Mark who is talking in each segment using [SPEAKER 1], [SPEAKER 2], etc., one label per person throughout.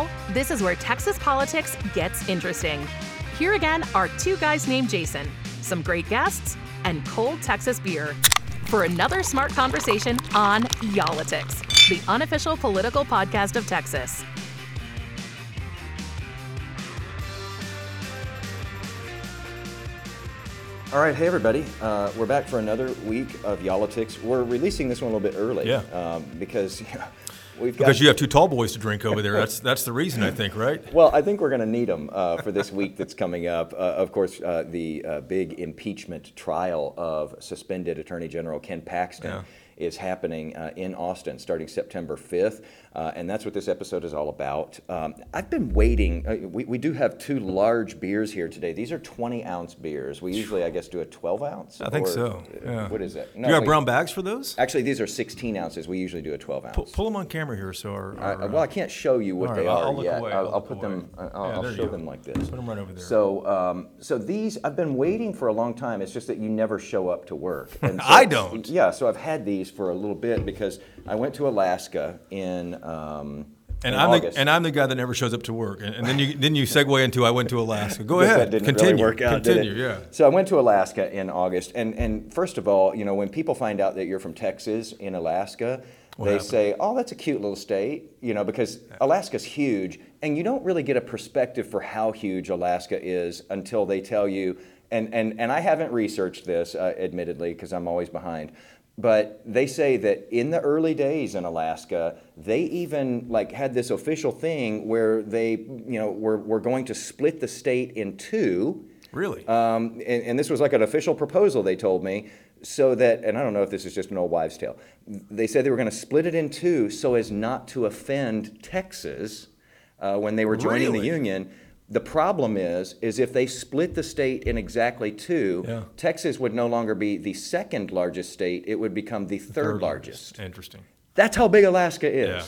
[SPEAKER 1] fall, this is where Texas politics gets interesting. Here again are two guys named Jason, some great guests, and cold Texas beer for another smart conversation on Y'all-itics, the unofficial political podcast of Texas.
[SPEAKER 2] All right, hey everybody. Uh, we're back for another week of Y'all-itics. We're releasing this one a little bit early.
[SPEAKER 3] Yeah.
[SPEAKER 2] Um, because yeah, we've got.
[SPEAKER 3] Because you have two tall boys to drink over there. That's that's the reason, I think, right?
[SPEAKER 2] Well, I think we're going to need them uh, for this week that's coming up. Uh, of course, uh, the uh, big impeachment trial of suspended Attorney General Ken Paxton.
[SPEAKER 3] Yeah.
[SPEAKER 2] Is happening uh, in Austin starting September 5th, uh, and that's what this episode is all about. Um, I've been waiting. Uh, we, we do have two large beers here today. These are 20 ounce beers. We usually, I guess, do a 12 ounce.
[SPEAKER 3] I think
[SPEAKER 2] or-
[SPEAKER 3] so.
[SPEAKER 2] uh,
[SPEAKER 3] Yeah.
[SPEAKER 2] What is it?
[SPEAKER 3] Do you have brown bags for those?
[SPEAKER 2] Actually, these are 16 ounces. We usually do a 12 ounce.
[SPEAKER 3] Pull, pull them on camera here, so our,
[SPEAKER 2] I-
[SPEAKER 3] our, uh,
[SPEAKER 2] well, I can't show you what
[SPEAKER 3] all
[SPEAKER 2] they
[SPEAKER 3] I'll-
[SPEAKER 2] are
[SPEAKER 3] I'll
[SPEAKER 2] yet.
[SPEAKER 3] away,
[SPEAKER 2] I'll,
[SPEAKER 3] I'll
[SPEAKER 2] put
[SPEAKER 3] away.
[SPEAKER 2] them. I'll,
[SPEAKER 3] Yeah,
[SPEAKER 2] I'll show them like this.
[SPEAKER 3] Put them right over there.
[SPEAKER 2] So, um, so these I've been waiting for a long time. It's just that you never show up to work. And so-
[SPEAKER 3] I don't.
[SPEAKER 2] Yeah, so I've had these for a little bit because I went to Alaska in. Um,
[SPEAKER 3] and
[SPEAKER 2] in
[SPEAKER 3] I'm
[SPEAKER 2] August.
[SPEAKER 3] the and I'm the guy that never shows up to work, and, and then you then you segue into I went to Alaska. Go ahead,
[SPEAKER 2] that didn't
[SPEAKER 3] continue,
[SPEAKER 2] really work out,
[SPEAKER 3] continue, yeah.
[SPEAKER 2] So I went to Alaska in August, and and first of all, you know, when people find out that you're from Texas in Alaska, they
[SPEAKER 3] happened?
[SPEAKER 2] say, "Oh, that's a cute little state," you know, because Alaska's huge, and you don't really get a perspective for how huge Alaska is until they tell you. And and and I haven't researched this, uh, admittedly, because I'm always behind. But they say that in the early days in Alaska, they even like had this official thing where they, you know, were, were going to split the state in two.
[SPEAKER 3] Really?
[SPEAKER 2] Um, and, and this was like an official proposal, they told me, so that, and I don't know if this is just an old wives' tale. They said they were going to split it in two so as not to offend Texas uh, when they were joining the union. The problem is, is if they split the state in exactly two,
[SPEAKER 3] Yeah.
[SPEAKER 2] Texas would no longer be the second largest state; it would become the third, largest.
[SPEAKER 3] Interesting.
[SPEAKER 2] That's how big Alaska is.
[SPEAKER 3] Yeah.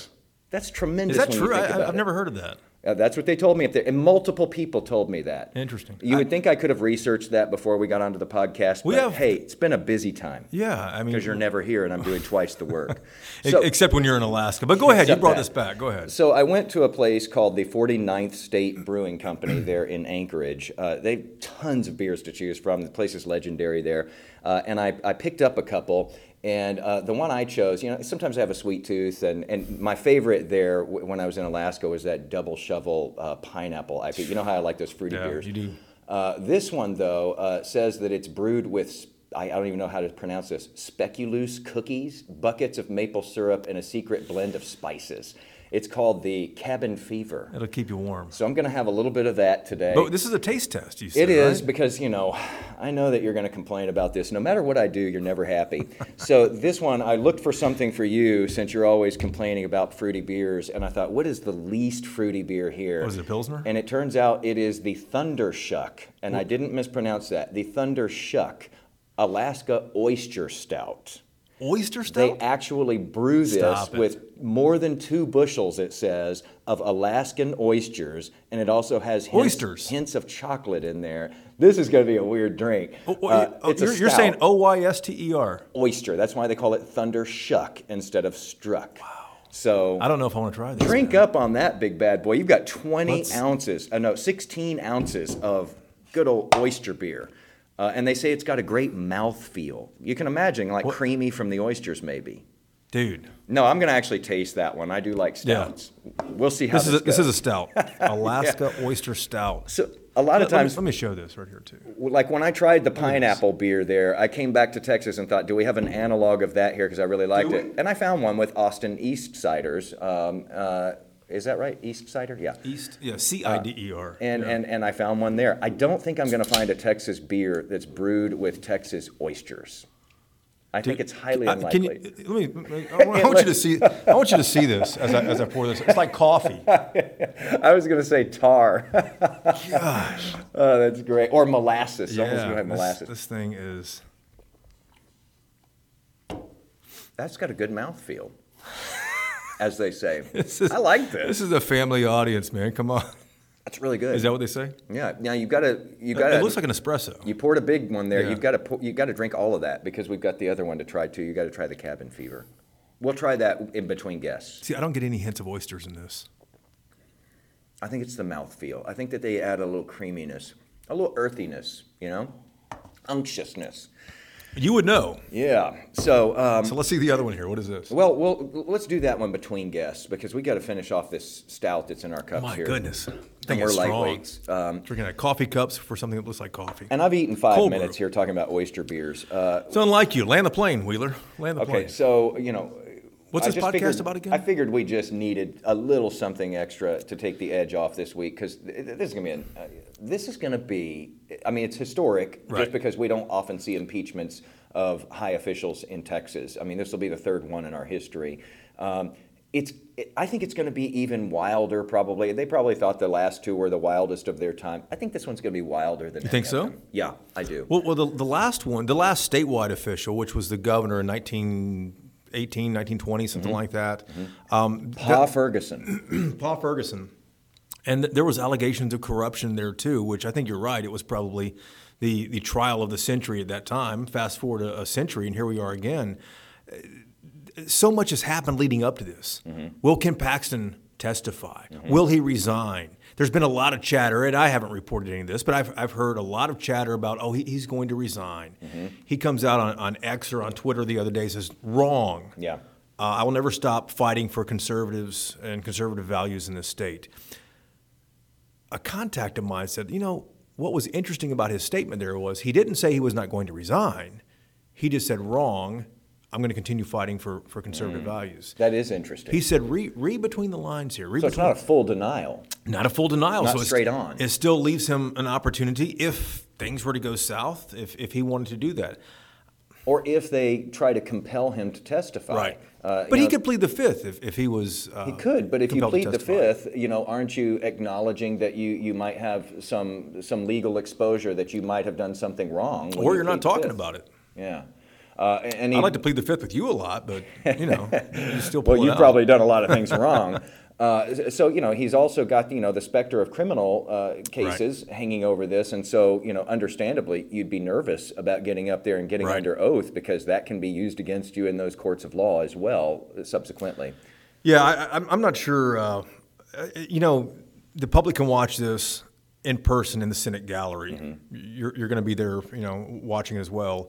[SPEAKER 2] That's tremendous.
[SPEAKER 3] Is that true? I,
[SPEAKER 2] it.
[SPEAKER 3] never heard of that.
[SPEAKER 2] Uh, that's what they told me. There, and multiple people told me that.
[SPEAKER 3] Interesting.
[SPEAKER 2] You
[SPEAKER 3] I-
[SPEAKER 2] would think I could have researched that before we got onto the podcast,
[SPEAKER 3] We
[SPEAKER 2] but
[SPEAKER 3] have-
[SPEAKER 2] hey, it's been a busy time
[SPEAKER 3] Yeah, I mean,
[SPEAKER 2] because you're never here, and I'm doing twice the work. So,
[SPEAKER 3] except when you're in Alaska. But go ahead, you brought
[SPEAKER 2] that.
[SPEAKER 3] this back. Go ahead.
[SPEAKER 2] so I went to a place called the 49th State Brewing Company there in Anchorage. Uh, they have tons of beers to choose from. The place is legendary there, uh, and I, I picked up a couple. And uh, the one I chose, you know, sometimes I have a sweet tooth, and, and my favorite there w- when I was in Alaska was that double shovel uh, pineapple IPA. You know how I like those fruity
[SPEAKER 3] Yeah,
[SPEAKER 2] beers.
[SPEAKER 3] you do.
[SPEAKER 2] Uh, this one, though, uh, says that it's brewed with, I, I don't even know how to pronounce this, speculoos cookies, buckets of maple syrup, and a secret blend of spices. It's called the Cabin Fever.
[SPEAKER 3] It'll keep you warm.
[SPEAKER 2] So I'm going to have a little bit of that today.
[SPEAKER 3] But this is a taste test. You said
[SPEAKER 2] It is
[SPEAKER 3] right?
[SPEAKER 2] because, you know, I know that you're going to complain about this. No matter what I do, you're never happy. so this one, I looked for something for you since you're always complaining about fruity beers, and I thought, what is the least fruity beer here?
[SPEAKER 3] Was it a Pilsner?
[SPEAKER 2] And it turns out it is the Thunder Shuck, and I didn't mispronounce that. The Thunder Shuck Alaska Oyster Stout.
[SPEAKER 3] Oyster
[SPEAKER 2] They actually brew this
[SPEAKER 3] Stop it.
[SPEAKER 2] with more than two bushels, it says, of Alaskan oysters, and it also has hints,
[SPEAKER 3] Oysters.
[SPEAKER 2] hints of chocolate in there. This is going to be a weird drink.
[SPEAKER 3] Oh, oh,
[SPEAKER 2] Uh,
[SPEAKER 3] oh,
[SPEAKER 2] it's
[SPEAKER 3] you're, you're saying. O Y S T E R.
[SPEAKER 2] oyster. That's why they call it Thunder Shuck instead of Struck. Wow. So
[SPEAKER 3] I don't know if I want to try this.
[SPEAKER 2] drink
[SPEAKER 3] man.
[SPEAKER 2] up on that big bad boy. You've got 20
[SPEAKER 3] Let's-
[SPEAKER 2] ounces, uh, no, 16 ounces of good old oyster beer. Uh, and they say it's got a great mouth feel. You can imagine, like
[SPEAKER 3] What-
[SPEAKER 2] creamy from the oysters, maybe.
[SPEAKER 3] dude.
[SPEAKER 2] No, I'm going to actually taste that one. I do like stouts. Yeah. We'll see how
[SPEAKER 3] This is a, this is a stout, Alaska oyster stout.
[SPEAKER 2] So a lot of
[SPEAKER 3] Let- let me-
[SPEAKER 2] times,
[SPEAKER 3] let me show this right here too.
[SPEAKER 2] like when I tried the pineapple beer there, I came back to Texas and thought, do we have an analog of that here? Because I really liked it. And I found one with Austin East Ciders. Um, uh, is that right? East Cider? Yeah.
[SPEAKER 3] East, yeah, C I D E R.
[SPEAKER 2] And, and, and I found one there. I don't think I'm going to find a Texas beer that's brewed with Texas oysters. I think it's highly
[SPEAKER 3] Uh, Can
[SPEAKER 2] unlikely.
[SPEAKER 3] you, let me, I want, I want you to see. I want you to see this as I, as I pour this. It's like coffee.
[SPEAKER 2] I was going to say tar.
[SPEAKER 3] Gosh.
[SPEAKER 2] oh, that's great. Or molasses.
[SPEAKER 3] Yeah,
[SPEAKER 2] have
[SPEAKER 3] this,
[SPEAKER 2] molasses.
[SPEAKER 3] this thing is.
[SPEAKER 2] That's got a good mouthfeel, as they say.
[SPEAKER 3] This is
[SPEAKER 2] I like this.
[SPEAKER 3] This is a family audience, man. Come on.
[SPEAKER 2] That's really good.
[SPEAKER 3] Is that what they say?
[SPEAKER 2] yeah. Now you've got to you got to.
[SPEAKER 3] It looks like an espresso.
[SPEAKER 2] you poured a big one there.
[SPEAKER 3] Yeah.
[SPEAKER 2] You've got to You've got to drink all of that because we've got the other one to try too. You got to try the cabin fever. We'll try that in between guests.
[SPEAKER 3] See, I don't get any hints of oysters in this.
[SPEAKER 2] I think it's the mouthfeel. I think that they add a little creaminess, a little earthiness, you know, unctuousness.
[SPEAKER 3] You would know.
[SPEAKER 2] Yeah. So, um,
[SPEAKER 3] So let's see the other one here. What is this?
[SPEAKER 2] well, well, let's do that one between guests because we got to finish off this stout that's in our cups
[SPEAKER 3] My
[SPEAKER 2] here.
[SPEAKER 3] goodness. I
[SPEAKER 2] And we're
[SPEAKER 3] it's strong.
[SPEAKER 2] lightweights. Um,
[SPEAKER 3] Drinking at coffee cups for something that looks like coffee.
[SPEAKER 2] and I've eaten five
[SPEAKER 3] Cold
[SPEAKER 2] minutes
[SPEAKER 3] brew.
[SPEAKER 2] here talking about oyster beers. Uh,
[SPEAKER 3] It's unlike you. Land the plane, Wheeler. Land the
[SPEAKER 2] okay,
[SPEAKER 3] plane. Okay.
[SPEAKER 2] So you know.
[SPEAKER 3] What's
[SPEAKER 2] I
[SPEAKER 3] this podcast
[SPEAKER 2] figured-
[SPEAKER 3] about again?
[SPEAKER 2] I figured we just needed a little something extra to take the edge off this week because this is gonna be an, uh, this is gonna be. I mean, it's historic
[SPEAKER 3] Right.
[SPEAKER 2] just because we don't often see impeachments of high officials in Texas. I mean, this will be the third one in our history. Um, it's. It, I think it's going to be even wilder. Probably, they probably thought the last two were the wildest of their time. I think this one's going to be wilder than.
[SPEAKER 3] You think so?
[SPEAKER 2] Yeah, I do.
[SPEAKER 3] Well, well the, the last one, the last statewide official, which was the governor in 1918, 1920, something
[SPEAKER 2] Mm-hmm.
[SPEAKER 3] like that, um,
[SPEAKER 2] Pa Ferguson.
[SPEAKER 3] Paul Ferguson. And th- there was allegations of corruption there too, which I think you're right. It was probably the, the trial of the century at that time. Fast forward a, a century, and here we are again. Uh, So much has happened leading up to this. Will Ken Paxton testify? Will he resign? There's been a lot of chatter, and I haven't reported any of this, but I've, I've heard a lot of chatter about, oh, he, he's going to resign. He comes out on, on X or on Twitter the other day says, wrong.
[SPEAKER 2] Yeah.
[SPEAKER 3] Uh, I will never stop fighting for conservatives and conservative values in this state. A contact of mine said, you know, what was interesting about his statement there was he didn't say he was not going to resign. He just said, wrong, I'm going to continue fighting for, for conservative hmm. values.
[SPEAKER 2] That is interesting.
[SPEAKER 3] He said, read, read between the lines here. Read
[SPEAKER 2] so it's not a full denial.
[SPEAKER 3] not a full denial.
[SPEAKER 2] not
[SPEAKER 3] so it's-
[SPEAKER 2] straight on.
[SPEAKER 3] It still leaves him an opportunity if things were to go south, if, if he wanted to do that.
[SPEAKER 2] Or if they try to compel him to testify. Uh,
[SPEAKER 3] but he
[SPEAKER 2] know,
[SPEAKER 3] could plead the fifth if, if he was. Uh,
[SPEAKER 2] He could, but if you plead the fifth, you know, aren't you acknowledging that you, you might have some some legal exposure that you might have done something wrong?
[SPEAKER 3] Or
[SPEAKER 2] you
[SPEAKER 3] you're not talking
[SPEAKER 2] fifth?
[SPEAKER 3] about it.
[SPEAKER 2] Yeah. Uh, and he,
[SPEAKER 3] I like to plead the fifth with you a lot, but you know, you still
[SPEAKER 2] well, you've probably done a lot of things wrong. Uh, so you know he's also got you know the specter of criminal uh, cases hanging over this, and so you know understandably you'd be nervous about getting up there and getting
[SPEAKER 3] Right.
[SPEAKER 2] under oath because that can be used against you in those courts of law as well subsequently.
[SPEAKER 3] Yeah, I, I'm- I'm not sure. Uh, uh, you know, the public can watch this in person in the Senate gallery.
[SPEAKER 2] Mm-hmm.
[SPEAKER 3] You're, you're going to be there, you know, watching as well.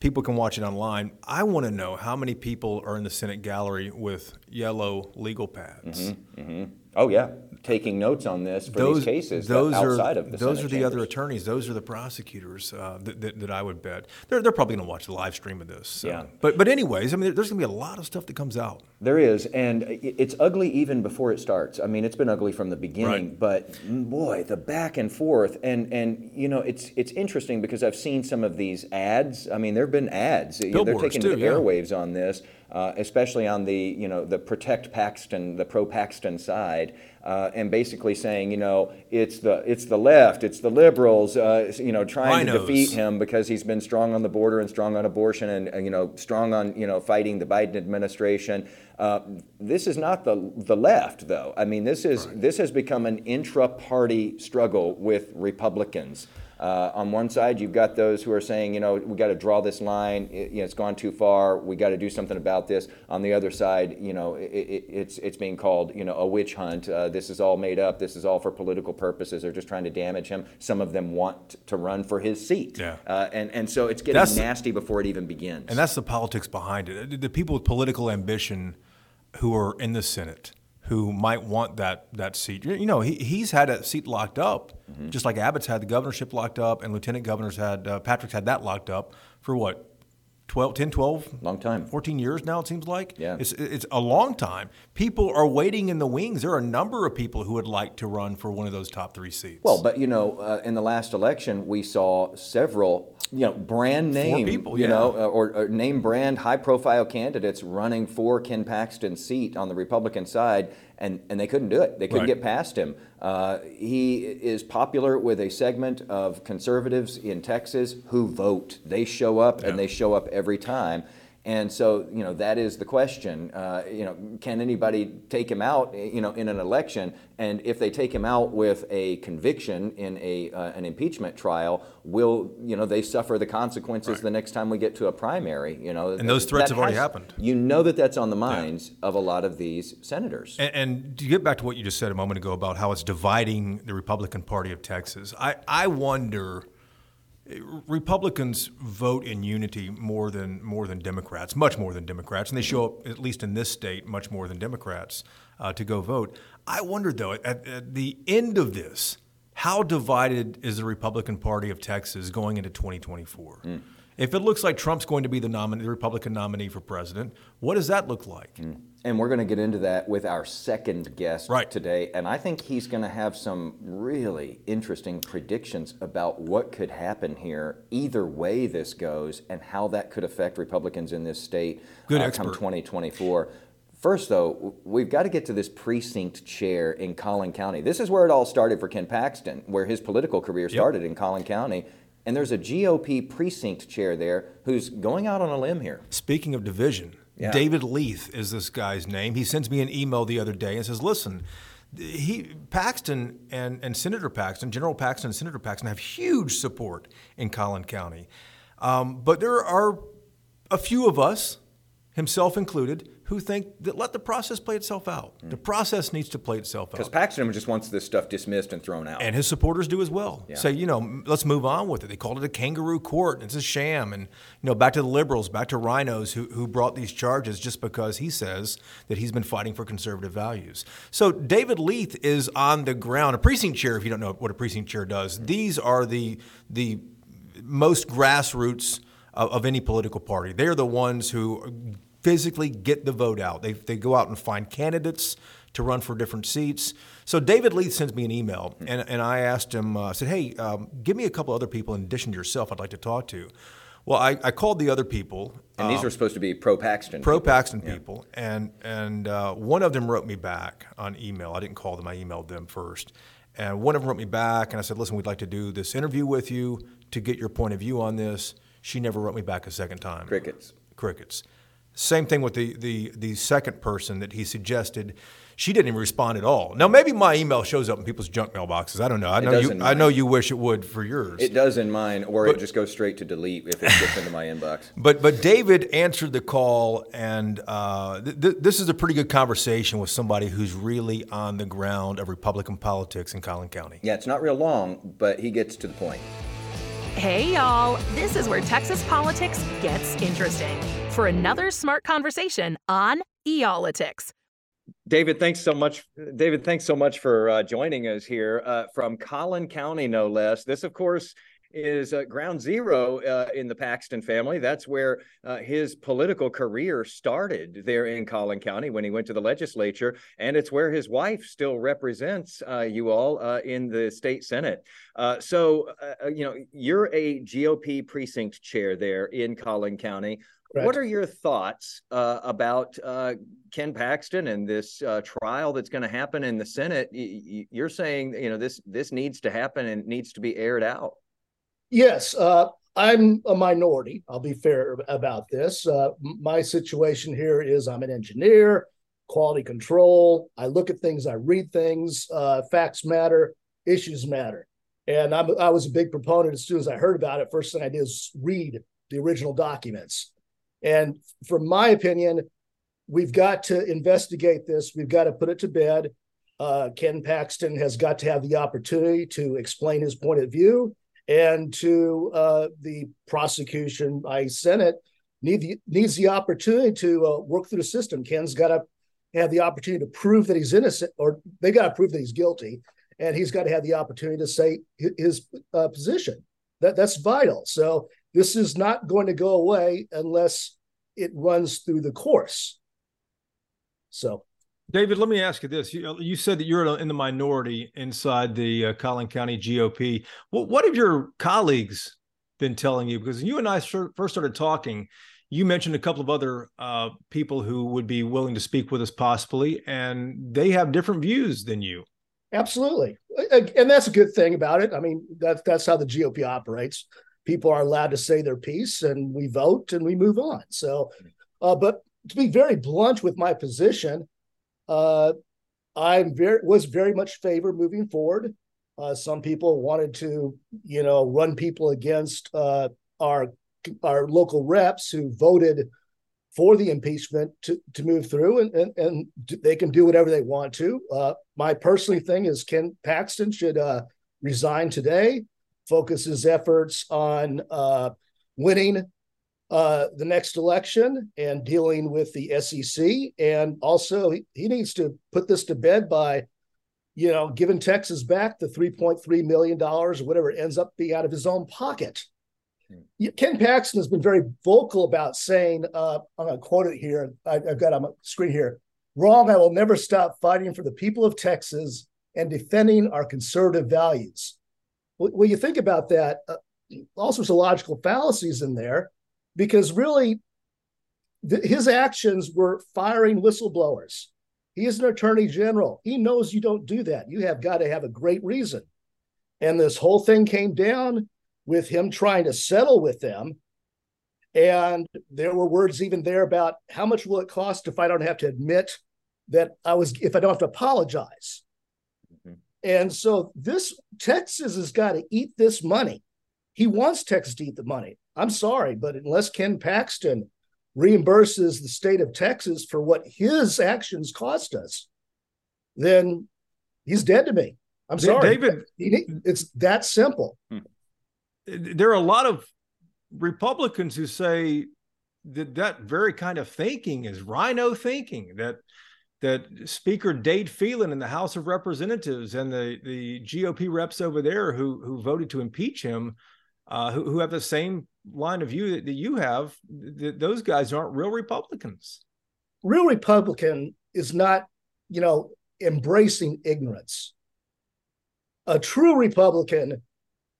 [SPEAKER 3] People can watch it online. I want to know how many people are in the Senate gallery with yellow legal pads. Mm-hmm, mm-hmm.
[SPEAKER 2] Oh yeah, taking notes on this for these cases that outside
[SPEAKER 3] are
[SPEAKER 2] of the
[SPEAKER 3] those
[SPEAKER 2] Senate
[SPEAKER 3] are the other attorneys. Those are the prosecutors uh, that, that, that I would bet they're, they're probably going to watch the live stream of this. so.
[SPEAKER 2] Yeah.
[SPEAKER 3] But but anyways, I mean, there's going to be a lot of stuff that comes out.
[SPEAKER 2] There is, and it's ugly even before it starts. I mean, it's been ugly from the beginning,
[SPEAKER 3] Right.
[SPEAKER 2] but mm, boy, the back and forth, and and you know, it's it's interesting because I've seen some of these ads. I mean, there have been ads. You know, They're taking
[SPEAKER 3] too,
[SPEAKER 2] the
[SPEAKER 3] yeah.
[SPEAKER 2] airwaves on this, uh, especially on the you know the protect Paxton, the pro Paxton side. Uh, and basically saying, you know, it's the it's the left, it's the liberals, uh, you know, trying to defeat him because he's been strong on the border and strong on abortion and, uh, you know strong on you know fighting the Biden administration. Uh, this is not the the left though. I mean this is this has become an intra-party struggle with Republicans. Uh, on one side, you've got those who are saying, you know, we got to draw this line. It, you know, it's gone too far. We got to do something about this. On the other side, you know, it, it, it's it's being called, you know, a witch hunt. Uh, this is all made up. This is all for political purposes. They're just trying to damage him. Some of them want to run for his seat.
[SPEAKER 3] Yeah.
[SPEAKER 2] Uh, and and so it's getting
[SPEAKER 3] That's-
[SPEAKER 2] nasty before it even begins.
[SPEAKER 3] And that's the politics behind it. The- people with political ambition who are in the Senate who might want that that seat. You know, he, he's had that seat locked up,
[SPEAKER 2] Mm-hmm.
[SPEAKER 3] just like Abbott's had the governorship locked up, and lieutenant governors had uh, Patrick's had that locked up for what 12, 10, 12,
[SPEAKER 2] long time.
[SPEAKER 3] 14 years now, it seems like.
[SPEAKER 2] Yeah.
[SPEAKER 3] It's, it's a long time. People are waiting in the wings. There are a number of people who would like to run for one of those top three seats.
[SPEAKER 2] Well, but you know, uh, in the last election, we saw several, you know, brand name,
[SPEAKER 3] people,
[SPEAKER 2] you
[SPEAKER 3] yeah.
[SPEAKER 2] know, uh, or, or name brand high-profile candidates running for Ken Paxton's seat on the Republican side, and, and they couldn't do it. They couldn't
[SPEAKER 3] Right.
[SPEAKER 2] get past him. Uh, he is popular with a segment of conservatives in Texas who vote. They show up,
[SPEAKER 3] Yeah.
[SPEAKER 2] and they show up every time. And so, you know, that is the question. Uh, you know, can anybody take him out, you know, in an election? And if they take him out with a conviction in a uh, an impeachment trial, will you know they suffer the consequences right. the next time we get to a primary? You know,
[SPEAKER 3] and those threats have has, already happened.
[SPEAKER 2] You know that that's on the minds yeah. of a lot of these senators.
[SPEAKER 3] And, and to get back to what you just said a moment ago about how it's dividing the Republican Party of Texas, I I wonder Republicans vote in unity more than more than Democrats, much more than Democrats, and they show up at least in this state much more than Democrats uh, to go vote. I wonder though, at, at, the end of this, how divided is the Republican Party of Texas going into 2024? Mm. If it looks like Trump's going to be the, nominee, the Republican nominee for president, what does that look like? Mm.
[SPEAKER 2] And we're going to get into that with our second guest
[SPEAKER 3] right.
[SPEAKER 2] today. And I think he's going to have some really interesting predictions about what could happen here, either way this goes, and how that could affect Republicans in this state
[SPEAKER 3] Good uh, come
[SPEAKER 2] 2024. First, though, we've got to get to this precinct chair in Collin County. This is where it all started for Ken Paxton, where his political career started yep. in Collin County. And there's a GOP precinct chair there who's going out on a limb here.
[SPEAKER 3] Speaking of division, yeah. David Lethe is this guy's name. He sends me an email the other day and says, "Listen, he Paxton and, and Senator Paxton, General Paxton and Senator Paxton have huge support in Collin County, um, but there are a few of us, himself included, who think that let the process play itself out. Mm. The process needs to play itself out.
[SPEAKER 2] Because Paxton just wants this stuff dismissed and thrown out.
[SPEAKER 3] And his supporters do as well. Yeah. Say, you know, let's move on with it. They called it a kangaroo court. and It's a sham. And, you know, back to the liberals, back to RINOs who, who brought these charges just because he says that he's been fighting for conservative values. So David Lethe is on the ground, a precinct chair, if you don't know what a precinct chair does. These are the, the most grassroots of, of any political party. They are the ones who physically get the vote out. They, they go out and find candidates to run for different seats. So David Lethe sends me an email, and, and I asked him, uh, said, hey, um, give me a couple other people in addition to yourself I'd like to talk to. Well, I, I called the other people.
[SPEAKER 2] And these um, were supposed to be pro Paxton.
[SPEAKER 3] Pro Paxton people. Yeah. And, and uh, one of them wrote me back on email. I didn't call them, I emailed them first. And one of them wrote me back, and I said, listen, we'd like to do this interview with you to get your point of view on this. She never wrote me back a second time.
[SPEAKER 2] Crickets.
[SPEAKER 3] Crickets. Same thing with the, the, the second person that he suggested. She didn't even respond at all. Now maybe my email shows up in people's junk mailboxes. I don't know. I know you. I know you wish it would for yours.
[SPEAKER 2] It does in mine, or but, it just goes straight to delete if it gets into my inbox.
[SPEAKER 3] But but David answered the call, and uh, th- th- this is a pretty good conversation with somebody who's really on the ground of Republican politics in Collin County.
[SPEAKER 2] Yeah, it's not real long, but he gets to the point.
[SPEAKER 1] Hey, y'all. This is where Texas politics gets interesting. For another smart conversation on Y'all-itics.
[SPEAKER 2] David, thanks so much. David, thanks so much for uh, joining us here uh, from Collin County, no less. This, of course, is uh, ground zero uh, in the Paxton family. That's where uh, his political career started there in Collin County when he went to the legislature. And it's where his wife still represents uh, you all uh, in the state Senate. Uh, so, you know, you're a GOP precinct chair there in Collin County. Right. What are your thoughts about Ken Paxton and this trial that's going to happen in the Senate? You're saying, you know, this this needs to happen and needs to be aired out.
[SPEAKER 4] Yes, uh, I'm a minority. I'll be fair about this. Uh, my situation here is I'm an engineer, quality control. I look at things, I read things. Uh, facts matter, issues matter. And I'm, I was a big proponent as soon as I heard about it. First thing I did is read the original documents. And from my opinion, we've got to investigate this. We've got to put it to bed. Uh, Ken Paxton has got to have the opportunity to explain his point of view and to uh, the prosecution by Senate need the, needs the opportunity to uh, work through the system. Ken's got to have the opportunity to prove that he's innocent, or they got to prove that he's guilty, and he's got to have the opportunity to say his uh, position. That that's vital. So this is not going to go away unless it runs through the course. So
[SPEAKER 3] David, let me ask you this. You, you said that you're in the minority inside the uh, Collin County GOP. Well, what have your colleagues been telling you? Because you and I first started talking, you mentioned a couple of other uh, people who would be willing to speak with us possibly, and they have different views than you.
[SPEAKER 4] Absolutely, and that's a good thing about it. I mean, that's that's how the GOP operates. People are allowed to say their piece, and we vote and we move on. So Uh, but to be very blunt with my position, uh, I very was very much favored moving forward. Uh, some people wanted to, you know, run people against uh, our our local reps who voted for the impeachment to, to move through, and, and and they can do whatever they want to. Uh, my personally thing is Ken Paxton should uh, resign today, focus his efforts on uh, winning uh, the next election and dealing with the SEC. And also, he, he needs to put this to bed by, you know, giving Texas back the $3.3 million or whatever it ends up being out of his own pocket. Hmm. Ken Paxton has been very vocal about saying, uh, I'm going to quote it here. I, I've got on my screen here. Wrong, I will never stop fighting for the people of Texas and defending our conservative values. When you think about that, uh, all sorts of logical fallacies in there because really th- his actions were firing whistleblowers. He is an attorney general. He knows you don't do that. You have got to have a great reason. And this whole thing came down with him trying to settle with them. And there were words even there about how much will it cost if I don't have to admit that I was, if I don't have to apologize. Mm-hmm. And so this Texas has got to eat this money. He wants Texas to eat the money. I'm sorry, but unless Ken Paxton reimburses the state of Texas for what his actions cost us, then he's dead to me. I'm sorry,
[SPEAKER 3] David.
[SPEAKER 4] It's that simple. Hmm.
[SPEAKER 3] There are a lot of Republicans who say that that very kind of thinking is RINO thinking that that Speaker Dade Phelan in the House of Representatives and the the GOP reps over there who who voted to impeach him uh, who, who have the same line of view that, that you have, th- those guys aren't real Republicans.
[SPEAKER 4] Real Republican is not, you know, embracing ignorance. A true Republican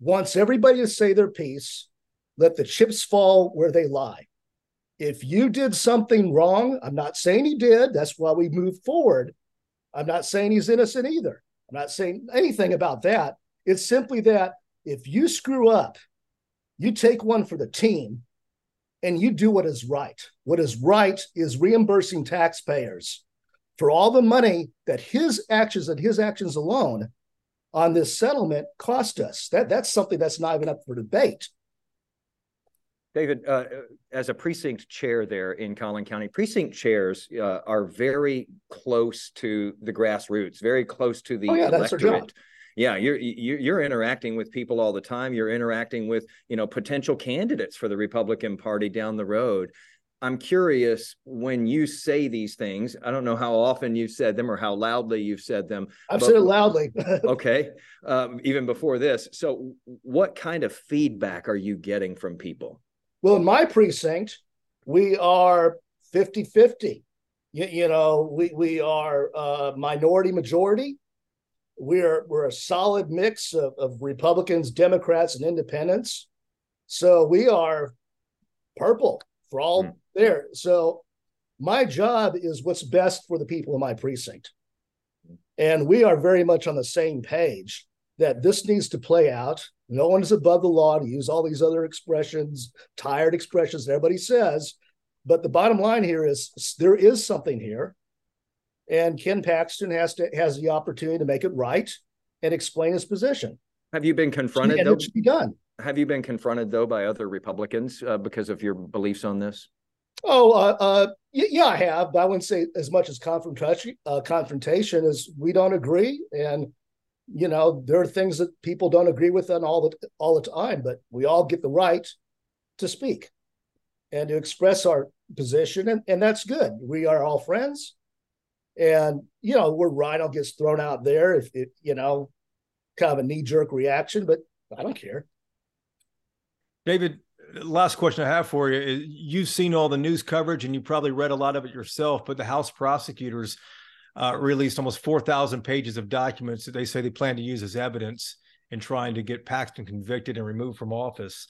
[SPEAKER 4] wants everybody to say their piece, let the chips fall where they lie. If you did something wrong, I'm not saying he did. That's why we moved forward. I'm not saying he's innocent either. I'm not saying anything about that. It's simply that if you screw up you take one for the team and you do what is right. What is right is reimbursing taxpayers for all the money that his actions and his actions alone on this settlement cost us. That that's something that's not even up for debate.
[SPEAKER 2] David, uh, as a precinct chair there in Collin County, precinct chairs uh, are very close to the grassroots, very close to the oh, yeah, electorate yeah you're you're interacting with people all the time. You're interacting with you know potential candidates for the republican party down the road. I'm curious when you say these things i don't know how often you've said them or how loudly you've said them
[SPEAKER 4] i've but, said it loudly.
[SPEAKER 2] Okay um, even before this. So what kind of feedback are you getting from people?
[SPEAKER 4] Well in my precinct we are 50 50 you, you know we, we are uh, minority majority we're we're a solid mix of, of Republicans, Democrats, and Independents. So we are purple for all mm. there. So my job is what's best for the people in my precinct. And we are very much on the same page that this needs to play out. No one is above the law to use all these other expressions, tired expressions that everybody says. But the bottom line here is there is something here and Ken Paxton has to has the opportunity to make it right and explain his position.
[SPEAKER 2] Have you been confronted? And
[SPEAKER 4] though? it should be done.
[SPEAKER 2] Have you been confronted though by other Republicans uh, because of your beliefs on this?
[SPEAKER 4] Oh, uh, uh, yeah, I have, but I wouldn't say as much as confrontation. Uh, confrontation as we don't agree, and you know there are things that people don't agree with on all the all the time, but we all get the right to speak and to express our position, and, and that's good. We are all friends and, you know, where RINO gets thrown out there, if it, you know, kind of a knee jerk reaction, but I don't care.
[SPEAKER 3] David, last question I have for you is you've seen all the news coverage and you probably read a lot of it yourself, but the House prosecutors uh, released almost 4,000 pages of documents that they say they plan to use as evidence in trying to get Paxton convicted and removed from office.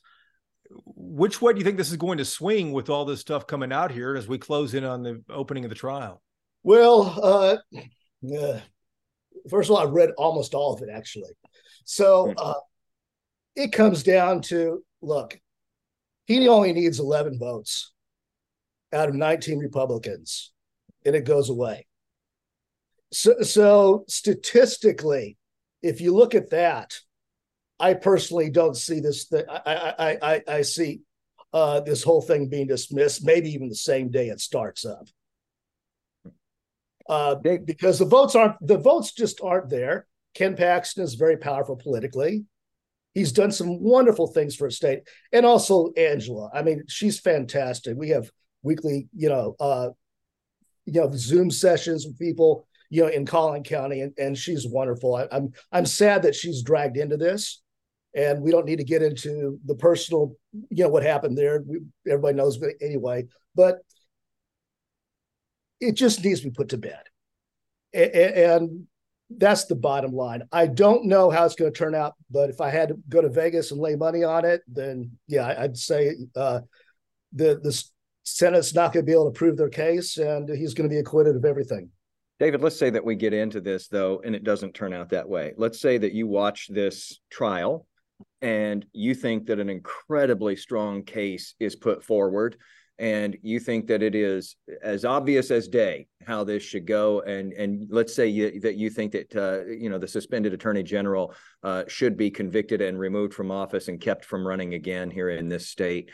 [SPEAKER 3] Which way do you think this is going to swing with all this stuff coming out here as we close in on the opening of the trial?
[SPEAKER 4] Well, uh, uh, first of all, I've read almost all of it actually. So hmm. uh, it comes down to look, he only needs 11 votes. out of 19 Republicans, and it goes away. So, so statistically, if you look at that, I personally don't see this. Th- I, I, I, I see uh, this whole thing being dismissed, maybe even the same day it starts up. Uh, because the votes aren't the votes just aren't there. Ken Paxton is very powerful politically. He's done some wonderful things for a state, and also Angela. I mean, she's fantastic. We have weekly, you know, uh, you know, Zoom sessions with people, you know, in Collin County, and, and she's wonderful. I, I'm I'm sad that she's dragged into this, and we don't need to get into the personal, you know, what happened there. We, everybody knows, but anyway, but it just needs to be put to bed, and, that's the bottom line. I don't know how it's going to turn out, but if I had to go to Vegas and lay money on it, then yeah, I'd say uh, the the Senate's not going to be able to prove their case, and he's going to be acquitted of everything.
[SPEAKER 2] David, let's say that we get into this though, and it doesn't turn out that way. Let's say that you watch this trial and you think that an incredibly strong case is put forward and you think that it is as obvious as day how this should go and and let's say you, that you think that uh, you know the suspended attorney general uh, should be convicted and removed from office and kept from running again here in this state.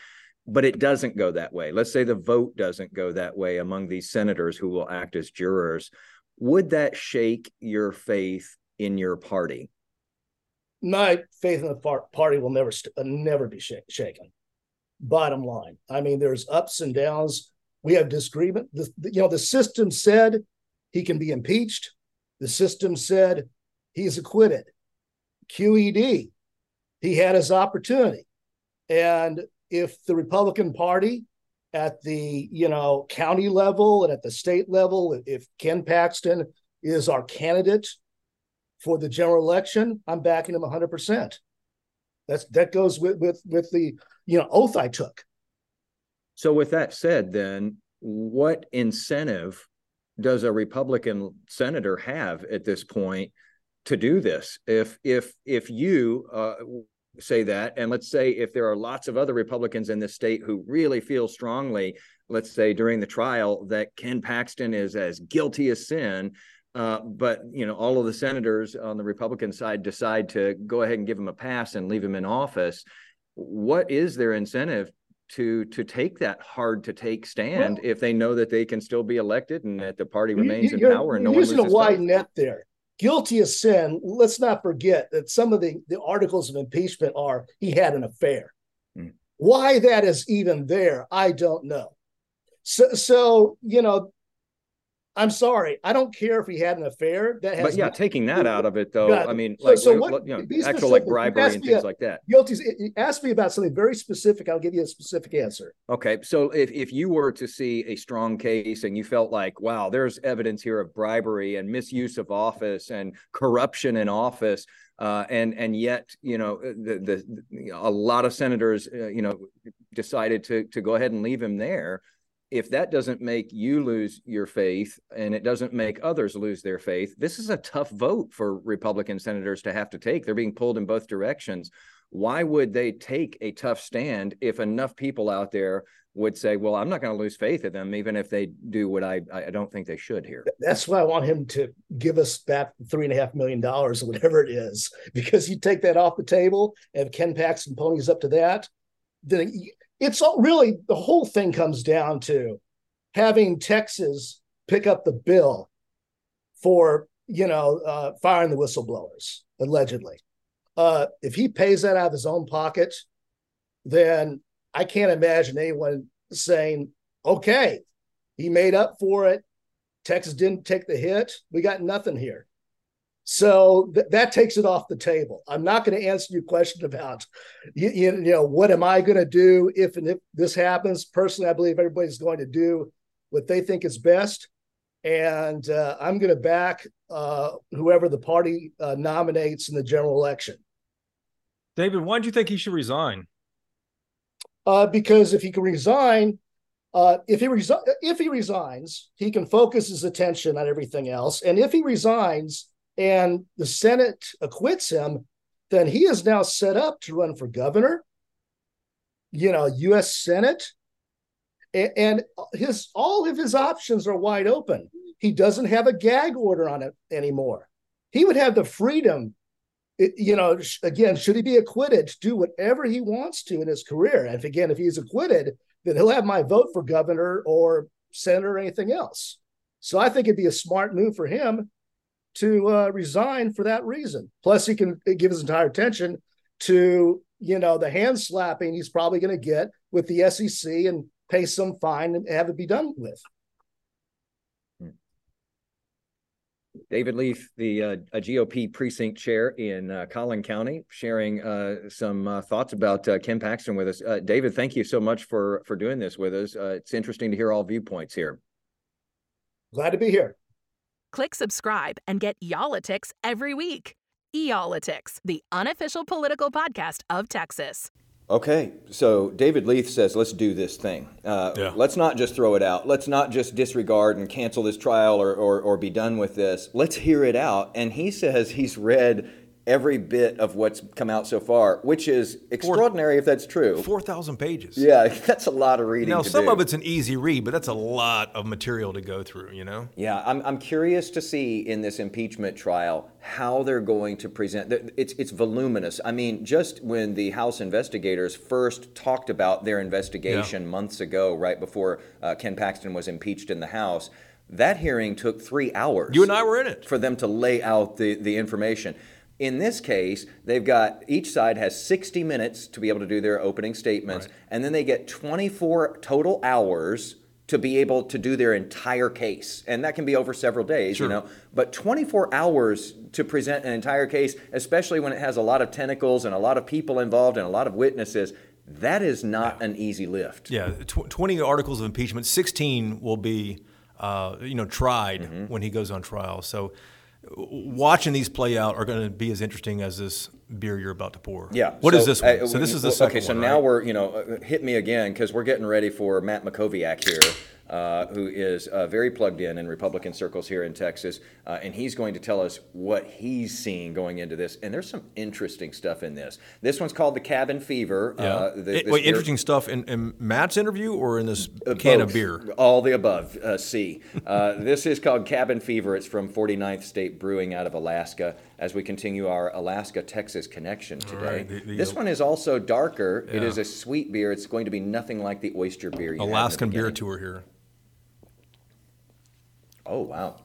[SPEAKER 2] But it doesn't go that way. Let's say the vote doesn't go that way among these senators who will act as jurors. Would that shake your faith in your party?
[SPEAKER 4] My faith in the party will never uh, never be sh- shaken bottom line. I mean, there's ups and downs. We have disagreement. The, you know, the system said he can be impeached. The system said he's acquitted. QED, he had his opportunity. And if the Republican Party at the you know county level and at the state level, if Ken Paxton is our candidate for the general election, I'm backing him 100 percent. That's that goes with with with the you know oath I took.
[SPEAKER 2] So with that said, then what incentive does a Republican senator have at this point to do this? If if if you uh, say that, and let's say if there are lots of other Republicans in this state who really feel strongly, let's say during the trial that Ken Paxton is as guilty as sin, uh, but you know, all of the senators on the Republican side decide to go ahead and give him a pass and leave him in office. What is their incentive to to take that hard to take stand well, if they know that they can still be elected and that the party remains in power and no one
[SPEAKER 4] using
[SPEAKER 2] a
[SPEAKER 4] wide net there. Guilty of sin. Let's not forget that some of the, the articles of impeachment are he had an affair. Hmm. Why that is even there, I don't know. So, so you know, I'm sorry. I don't care if he had an affair. That has
[SPEAKER 2] but yeah, taking that out of it though. I mean, like, so, what, you know, actual like bribery and things a, like that.
[SPEAKER 4] Guilty. Ask me about something very specific. I'll give you a specific answer.
[SPEAKER 2] Okay, so if if you were to see a strong case and you felt like, wow, there's evidence here of bribery and misuse of office and corruption in office. Uh, and and yet you know the, the a lot of senators uh, you know decided to to go ahead and leave him there if that doesn't make you lose your faith and it doesn't make others lose their faith, this is a tough vote for Republican senators to have to take. They're being pulled in both directions. Why would they take a tough stand if enough people out there would say, "Well, I'm not going to lose faith in them, even if they do what I I don't think they should here."
[SPEAKER 4] That's why I want him to give us back three and a half million dollars or whatever it is, because you take that off the table, and Ken Paxton ponies up to that, then it's all really the whole thing comes down to having Texas pick up the bill for you know uh, firing the whistleblowers allegedly. Uh, if he pays that out of his own pocket, then I can't imagine anyone saying, "Okay, he made up for it. Texas didn't take the hit. We got nothing here." So th- that takes it off the table. I'm not going to answer your question about, you, you know, what am I going to do if and if this happens. Personally, I believe everybody's going to do what they think is best, and uh, I'm going to back uh, whoever the party uh, nominates in the general election.
[SPEAKER 3] David, why do you think he should resign?
[SPEAKER 4] Uh, because if he can resign, uh, if he resi- if he resigns, he can focus his attention on everything else, and if he resigns and the Senate acquits him, then he is now set up to run for governor, you know, U.S. Senate. and his all of his options are wide open. He doesn't have a gag order on it anymore. He would have the freedom, you know, again, should he be acquitted, to do whatever he wants to in his career. And if, again, if he's acquitted, then he'll have my vote for governor or senator or anything else. So I think it'd be a smart move for him to uh, resign for that reason. Plus, he can give his entire attention to you know the hand slapping he's probably going to get with the SEC and pay some fine and have it be done with.
[SPEAKER 2] David Lethe, the uh, GOP precinct chair in uh, Collin County, sharing uh, some uh, thoughts about uh, Ken Paxton with us. Uh, David, thank you so much for for doing this with us. it's interesting to hear all viewpoints here.
[SPEAKER 4] Glad to be here.
[SPEAKER 1] Click subscribe and get Y'all-itics every week. Y'all-itics, the unofficial political podcast of Texas.
[SPEAKER 2] Okay, so David Lethe says, let's do this thing. Uh, yeah. Let's not just throw it out. Let's not just disregard and cancel this trial or, or, or be done with this. Let's hear it out. And he says he's read every bit of what's come out so far, which is extraordinary Four, if that's true.
[SPEAKER 3] 4,000 pages.
[SPEAKER 2] Yeah, that's a lot of reading.
[SPEAKER 3] Now, some
[SPEAKER 2] do.
[SPEAKER 3] of it's an easy read, but that's a lot of material to go through, you know?
[SPEAKER 2] Yeah, I'm, I'm curious to see in this impeachment trial how they're going to present. It's, it's voluminous. I mean, just when the House investigators first talked about their investigation yeah. months ago, right before uh, Ken Paxton was impeached in the House, that hearing took three hours.
[SPEAKER 3] You and I were in it.
[SPEAKER 2] For them to lay out the, the information. In this case, they've got each side has 60 minutes to be able to do their opening statements, right. and then they get 24 total hours to be able to do their entire case. And that can be over several days, sure. you know. But 24 hours to present an entire case, especially when it has a lot of tentacles and a lot of people involved and a lot of witnesses, that is not yeah. an easy lift.
[SPEAKER 3] Yeah, tw- 20 articles of impeachment, 16 will be uh, you know tried mm-hmm. when he goes on trial. So watching these play out are going to be as interesting as this beer you're about to pour.
[SPEAKER 2] Yeah.
[SPEAKER 3] What so, is this one? Uh, so this is the second
[SPEAKER 2] Okay, so
[SPEAKER 3] one,
[SPEAKER 2] now
[SPEAKER 3] right?
[SPEAKER 2] we're, you know, uh, hit me again because we're getting ready for Matt Mackowiak here uh, who is uh, very plugged in in Republican circles here in Texas, uh, and he's going to tell us what he's seeing going into this. And there's some interesting stuff in this. This one's called the Cabin Fever.
[SPEAKER 3] Yeah. Uh, the, Wait, interesting stuff in, in, Matt's interview or in this uh, can
[SPEAKER 2] both,
[SPEAKER 3] of beer?
[SPEAKER 2] All the above. Uh, C. this is called Cabin Fever. It's from 49th State Brewing out of Alaska. As we continue our Alaska Texas connection today, right, the, the, this one is also darker. Yeah. It is a sweet beer. It's going to be nothing like the oyster beer.
[SPEAKER 3] Alaskan beer tour here.
[SPEAKER 2] Oh wow,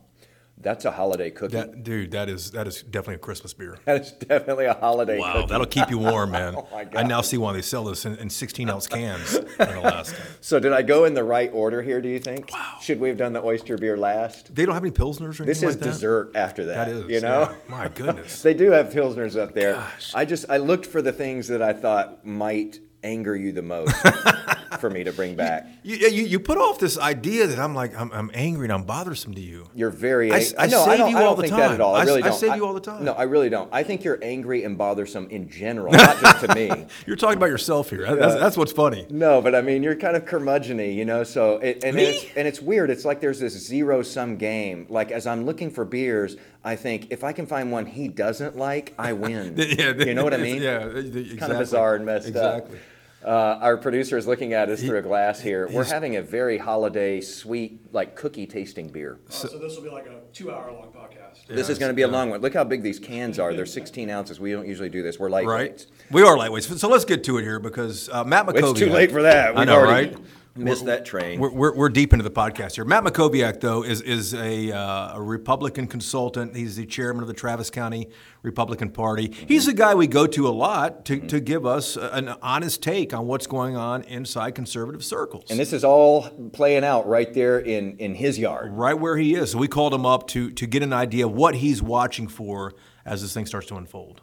[SPEAKER 2] that's a holiday cookie,
[SPEAKER 3] that, dude. That is that is definitely a Christmas beer.
[SPEAKER 2] That is definitely a holiday.
[SPEAKER 3] Wow,
[SPEAKER 2] cookie.
[SPEAKER 3] that'll keep you warm, man. oh my God. I now see why they sell this in, in 16 ounce cans in Alaska.
[SPEAKER 2] So did I go in the right order here? Do you think? Wow. Should we have done the oyster beer last?
[SPEAKER 3] They don't have any pilsners or anything
[SPEAKER 2] This is
[SPEAKER 3] like
[SPEAKER 2] dessert after that.
[SPEAKER 3] That is.
[SPEAKER 2] You know.
[SPEAKER 3] Yeah. My goodness.
[SPEAKER 2] they do have pilsners up there.
[SPEAKER 3] Gosh.
[SPEAKER 2] I just I looked for the things that I thought might anger you the most for me to bring back.
[SPEAKER 3] You, you, you put off this idea that I'm like I'm, I'm angry and I'm bothersome to you.
[SPEAKER 2] You're very.
[SPEAKER 3] I,
[SPEAKER 2] I,
[SPEAKER 3] I
[SPEAKER 2] no,
[SPEAKER 3] save
[SPEAKER 2] I don't,
[SPEAKER 3] you
[SPEAKER 2] I don't
[SPEAKER 3] all the
[SPEAKER 2] think
[SPEAKER 3] time.
[SPEAKER 2] that at all. I really don't.
[SPEAKER 3] I save you all the time.
[SPEAKER 2] No, I really don't. I think you're angry and bothersome in general, not just to me.
[SPEAKER 3] You're talking about yourself here. That's, uh, that's what's funny.
[SPEAKER 2] No, but I mean you're kind of curmudgeony, you know. So it, and
[SPEAKER 3] me?
[SPEAKER 2] it's and it's weird. It's like there's this zero sum game. Like as I'm looking for beers, I think if I can find one he doesn't like, I win.
[SPEAKER 3] yeah,
[SPEAKER 2] you know what I mean?
[SPEAKER 3] Yeah, exactly.
[SPEAKER 2] kind of bizarre and messed
[SPEAKER 3] exactly.
[SPEAKER 2] up. Exactly. Uh, our producer is looking at us through a glass here. We're having a very holiday, sweet, like cookie tasting beer.
[SPEAKER 5] So, so this will be like a two-hour long podcast.
[SPEAKER 2] This is going to be a long one. Look how big these cans are. They're 16 ounces. We don't usually do this. We're lightweights.
[SPEAKER 3] Right. We are lightweights. So let's get to it here because uh, Matt Mackowiak.
[SPEAKER 2] It's too late for that. We've
[SPEAKER 3] I know,
[SPEAKER 2] already
[SPEAKER 3] right?
[SPEAKER 2] Missed that train.
[SPEAKER 3] We're, we're, we're, deep into the podcast here. Matt Mackowiak, though, is is a, uh, a Republican consultant. He's the chairman of the Travis County Republican Party. Mm-hmm. He's a guy we go to a lot to, mm-hmm. to give us an honest take on what's going on inside conservative circles.
[SPEAKER 2] And this is all playing out right there in, in his yard.
[SPEAKER 3] Right where he is. So we called him up to, to get an idea of what he's watching for as this thing starts to unfold.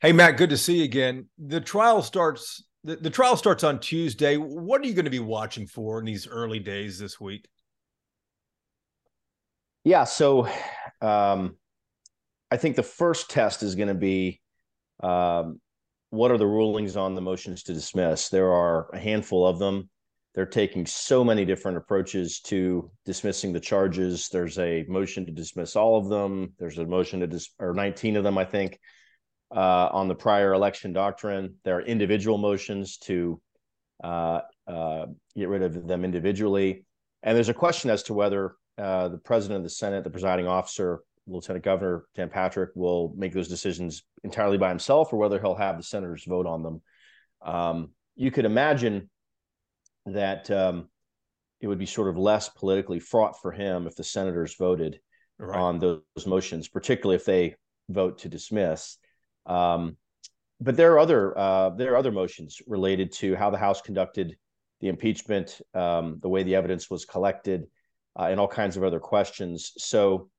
[SPEAKER 3] Hey, Matt, good to see you again. The trial starts the, the trial starts on Tuesday. What are you going to be watching for in these early days this week?
[SPEAKER 6] Yeah, so um, I think the first test is going to be um, what are the rulings on the motions to dismiss? There are a handful of them. They're taking so many different approaches to dismissing the charges. There's a motion to dismiss all of them. There's a motion to dis or 19 of them, I think uh, on the prior election doctrine. There are individual motions to uh, uh, get rid of them individually. And there's a question as to whether uh, the president of the Senate, the presiding officer, Lieutenant Governor Dan Patrick, will make those decisions entirely by himself, or whether he'll have the senators vote on them. Um, you could imagine that um, it would be sort of less politically fraught for him if the senators voted right. on those motions, particularly if they vote to dismiss. Um, but there are other uh, there are other motions related to how the House conducted the impeachment, um, the way the evidence was collected, uh, and all kinds of other questions. So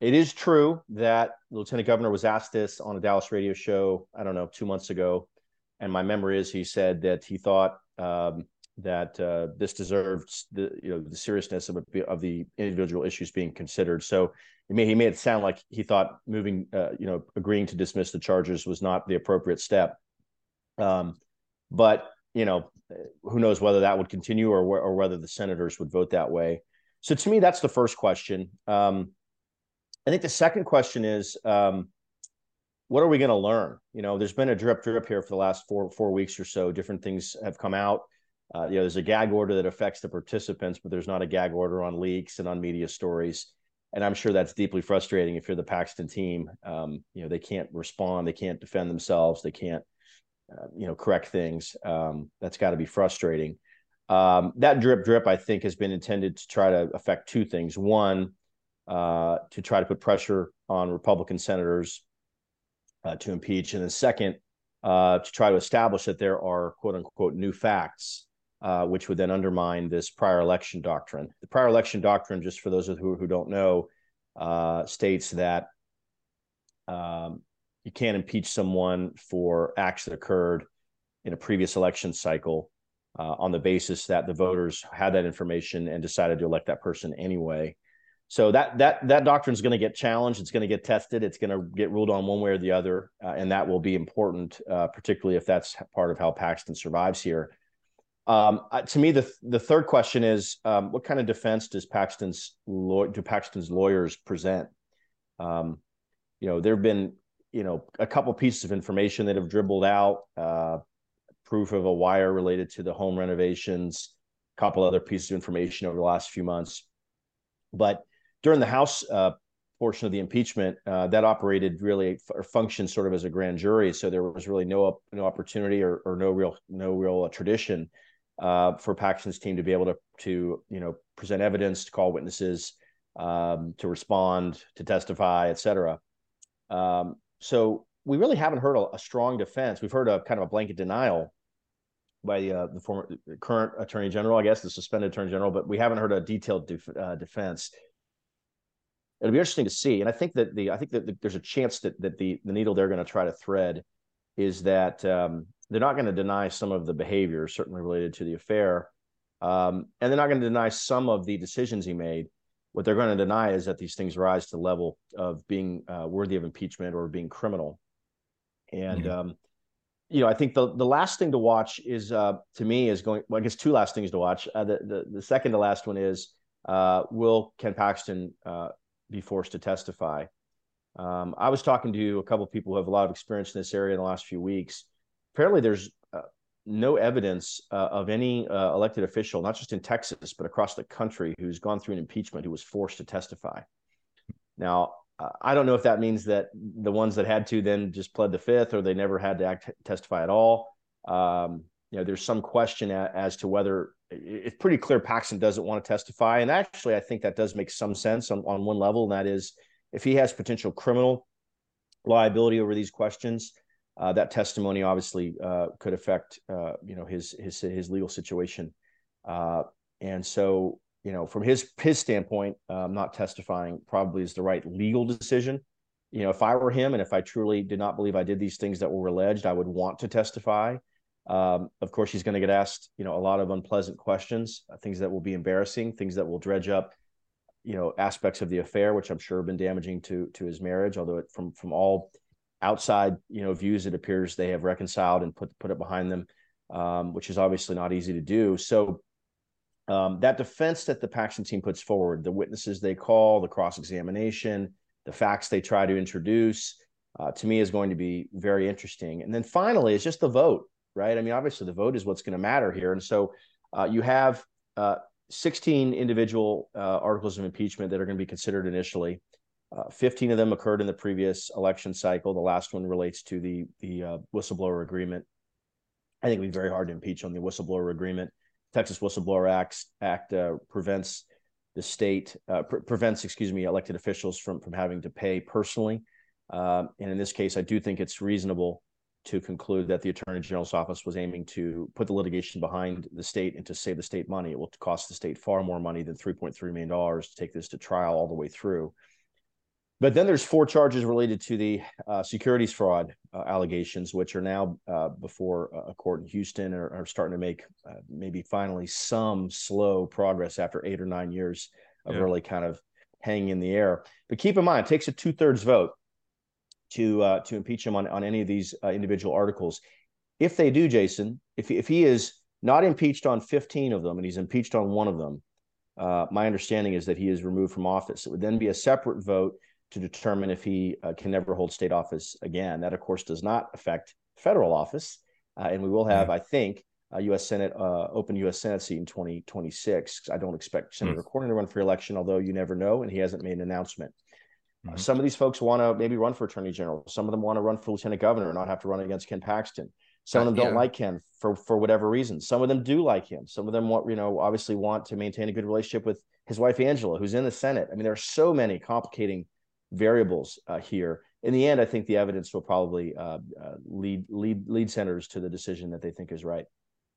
[SPEAKER 6] it is true that lieutenant governor was asked this on a Dallas radio show. I don't know two months ago, and my memory is he said that he thought um, that uh, this deserved the you know the seriousness of, of the individual issues being considered. So he made, he made it sound like he thought moving uh, you know agreeing to dismiss the charges was not the appropriate step. Um, but you know who knows whether that would continue or or whether the senators would vote that way. So to me, that's the first question. Um, I think the second question is. Um, what are we going to learn? You know, there's been a drip drip here for the last four four weeks or so. Different things have come out. Uh, you know, there's a gag order that affects the participants, but there's not a gag order on leaks and on media stories. And I'm sure that's deeply frustrating if you're the Paxton team. Um, you know, they can't respond, they can't defend themselves, they can't, uh, you know, correct things. Um, that's got to be frustrating. Um, that drip drip, I think, has been intended to try to affect two things. One, uh, to try to put pressure on Republican senators uh, to impeach, and then second, uh, to try to establish that there are quote unquote new facts uh, which would then undermine this prior election doctrine. The prior election doctrine, just for those who, who don't know, uh, states that um, you can't impeach someone for acts that occurred in a previous election cycle uh, on the basis that the voters had that information and decided to elect that person anyway. So that that that doctrine is going to get challenged. It's going to get tested. It's going to get ruled on one way or the other, uh, and that will be important, uh, particularly if that's part of how Paxton survives here. Um, to me, the the third question is, um, what kind of defense does Paxton's do Paxton's lawyers present? Um, you know, there have been you know a couple pieces of information that have dribbled out, uh, proof of a wire related to the home renovations, a couple other pieces of information over the last few months, but during the House uh, portion of the impeachment, uh, that operated really or functioned sort of as a grand jury, so there was really no no opportunity or, or no real no real tradition uh, for Paxton's team to be able to to you know present evidence, to call witnesses, um, to respond, to testify, et cetera. Um, so we really haven't heard a, a, strong defense. We've heard a kind of a blanket denial by the, uh, the former current attorney general, I guess the suspended attorney general, but we haven't heard a detailed def, uh, defense. It'll be interesting to see, and I think that the I think that the, there's a chance that that the the needle they're going to try to thread is that um, they're not going to deny some of the behavior, certainly related to the affair, um, and they're not going to deny some of the decisions he made. What they're going to deny is that these things rise to the level of being uh, worthy of impeachment or being criminal. And mm-hmm. um, you know, I think the the last thing to watch is uh, to me is going. Well, I guess two last things to watch. Uh, the, the the second to last one is uh, will Ken Paxton uh, be forced to testify? Um, I was talking to a couple of people who have a lot of experience in this area in the last few weeks. Apparently, there's uh, no evidence uh, of any uh, elected official, not just in Texas, but across the country, who's gone through an impeachment who was forced to testify. Now, uh, I don't know if that means that the ones that had to then just pled the fifth, or they never had to act, testify at all. Um, you know, there's some question as to whether it's pretty clear Paxton doesn't want to testify, and actually, I think that does make some sense on, on one level, and that is if he has potential criminal liability over these questions, uh, that testimony obviously uh, could affect uh, you know his his his legal situation, uh, and so you know from his his standpoint, um, not testifying probably is the right legal decision. You know, if I were him and if I truly did not believe I did these things that were alleged, I would want to testify. Um, of course, he's going to get asked you know a lot of unpleasant questions, uh, things that will be embarrassing, things that will dredge up you know aspects of the affair, which I'm sure have been damaging to to his marriage. Although it, from from all outside you know views, it appears they have reconciled and put put it behind them, um, which is obviously not easy to do. So um, that defense that the Paxton team puts forward, the witnesses they call, the cross examination, the facts they try to introduce, uh, to me is going to be very interesting. And then finally, it's just the vote, right? I mean, obviously the vote is what's going to matter here, and so Uh, you have uh, 16 individual uh, articles of impeachment that are going to be considered initially. Uh, 15 of them occurred in the previous election cycle. The last one relates to the the uh, whistleblower agreement. I think it'd be very hard to impeach on the whistleblower agreement. Texas Whistleblower Act, Act uh, prevents the state uh, pre- prevents, excuse me, elected officials from from having to pay personally. Um, and in this case, I do think it's reasonable to conclude that the Attorney General's office was aiming to put the litigation behind the state and to save the state money. It will cost the state far more money than $3.3 million to take this to trial all the way through. But then there's four charges related to the uh, securities fraud uh, allegations, which are now uh, before a court in Houston are, are starting to make uh, maybe finally some slow progress after eight or nine years of yeah. really kind of hanging in the air. But keep in mind, it takes a two thirds vote to uh, to impeach him on, on any of these uh, individual articles. If they do, Jason, if if he is not impeached on 15 of them and he's impeached on one of them, uh, my understanding is that he is removed from office. It would then be a separate vote to determine if he uh, can never hold state office again. That, of course, does not affect federal office, uh, and we will have. I think, a U.S. Senate uh, open U.S. Senate seat in 2026. I don't expect Senator mm. Cornyn to run for election, although you never know, and he hasn't made an announcement. Mm-hmm. Some of these folks want to maybe run for attorney general. Some of them want to run for lieutenant governor and not have to run against Ken Paxton. Some of them don't yeah. like Ken for for whatever reason. Some of them do like him. Some of them want, you know, obviously want to maintain a good relationship with his wife Angela, who's in the Senate. I mean, there are so many complicating variables uh, here. In the end, I think the evidence will probably uh, uh, lead lead lead senators to the decision that they think is right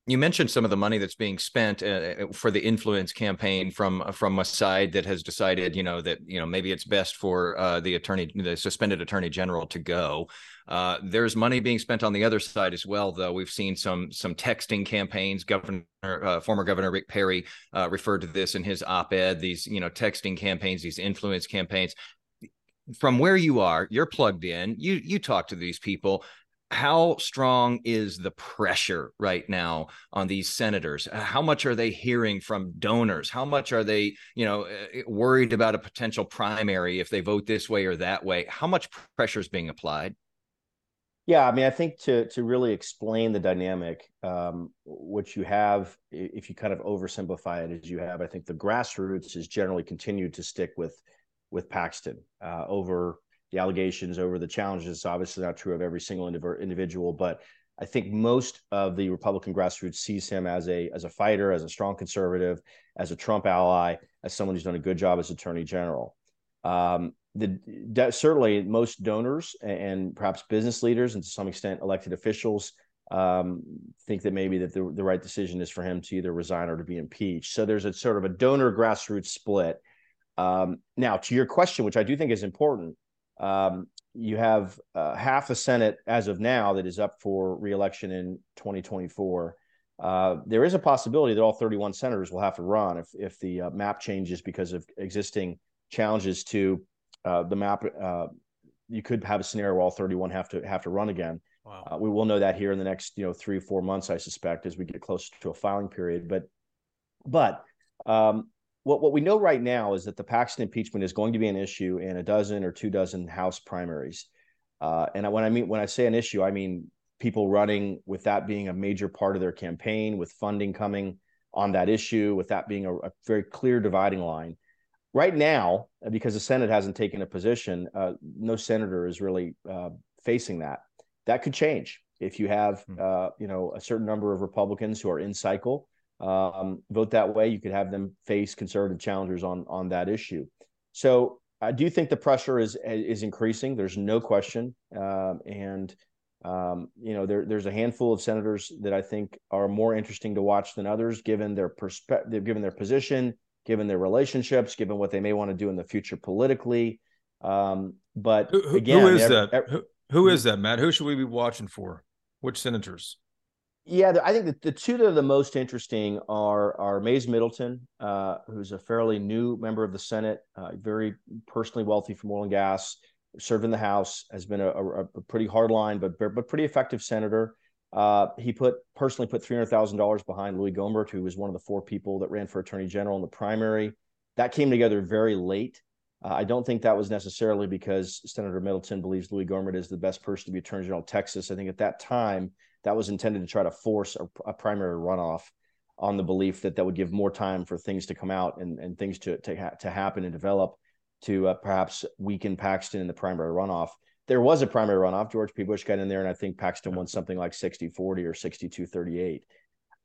[SPEAKER 7] you mentioned some of the money that's being spent uh, uh, for the influence campaign from uh, from a side that has decided, you know, that you know maybe it's best for uh, the attorney, the suspended attorney general, to go. Uh, there's money being spent on the other side as well, though. We've seen some some texting campaigns. Governor, former Governor Rick Perry referred to this in his op-ed. These, you know, texting campaigns, these influence campaigns. From where you are, you're plugged in. You you talk to these people how strong is the pressure right now on these senators? Uh, how much are they hearing from donors? How much are they you know uh, worried about a potential primary if they vote this way or that way? How much pressure is being applied?
[SPEAKER 6] Yeah i mean i think to to really explain the dynamic um, what you have if you kind of oversimplify it as you have i think the grassroots has generally continued to stick with with paxton uh, over the allegations over the challenges. It's obviously not true of every single individual, but I think most of the Republican grassroots sees him as a as a fighter, as a strong conservative, as a Trump ally, as someone who's done a good job as Attorney General. Um, the certainly most donors and perhaps business leaders and to some extent elected officials um, think that maybe that the, the right decision is for him to either resign or to be impeached. So there's a sort of a donor grassroots split. Um, now, to your question, which I do think is important, um, you have uh, half the Senate as of now that is up for reelection in 2024. Uh, there is a possibility that all 31 senators will have to run if if the uh, map changes because of existing challenges to uh, the map. Uh, you could have a scenario where all 31 have to have to run again. Wow. Uh, we will know that here in the next you know three or four months, I suspect, as we get closer to a filing period. But but um, what, what we know right now is that the Paxton impeachment is going to be an issue in a dozen or two dozen House primaries. Uh, and when I mean when I say an issue, I mean people running with that being a major part of their campaign, with funding coming on that issue, with that being a, a very clear dividing line. Right now, because the Senate hasn't taken a position, uh, no senator is really uh, facing that. That could change if you have, hmm. uh, you know, a certain number of Republicans who are in cycle um, vote that way. You could have them face conservative challengers on on that issue. So I do think the pressure is is increasing. There's no question, um, and um, you know there, there's a handful of senators that I think are more interesting to watch than others, given their perspective, given their position, given their relationships, given what they may want to do in the future politically. Um, but
[SPEAKER 3] who,
[SPEAKER 6] again,
[SPEAKER 3] who is every, that? Every, who, who is that, Matt? Who should we be watching for? Which senators?
[SPEAKER 6] Yeah, I think the, the two that are the most interesting are are Mayes Middleton, uh, who's a fairly new member of the Senate, uh, very personally wealthy from oil and gas, served in the House, has been a, a, a pretty hard line but but pretty effective senator. Uh, he put personally put three hundred thousand dollars behind Louis Gohmert, who was one of the four people that ran for Attorney General in the primary. That came together very late. Uh, I don't think that was necessarily because Senator Middleton believes Louis Gohmert is the best person to be Attorney General of Texas. I think at that time that was intended to try to force a, a primary runoff. on the belief that that would give more time for things to come out and, and things to to, ha- to happen and develop to uh, perhaps weaken Paxton in the primary runoff. There was a primary runoff. George P. Bush got in there, and I think Paxton won something like 60 40 or 62 38.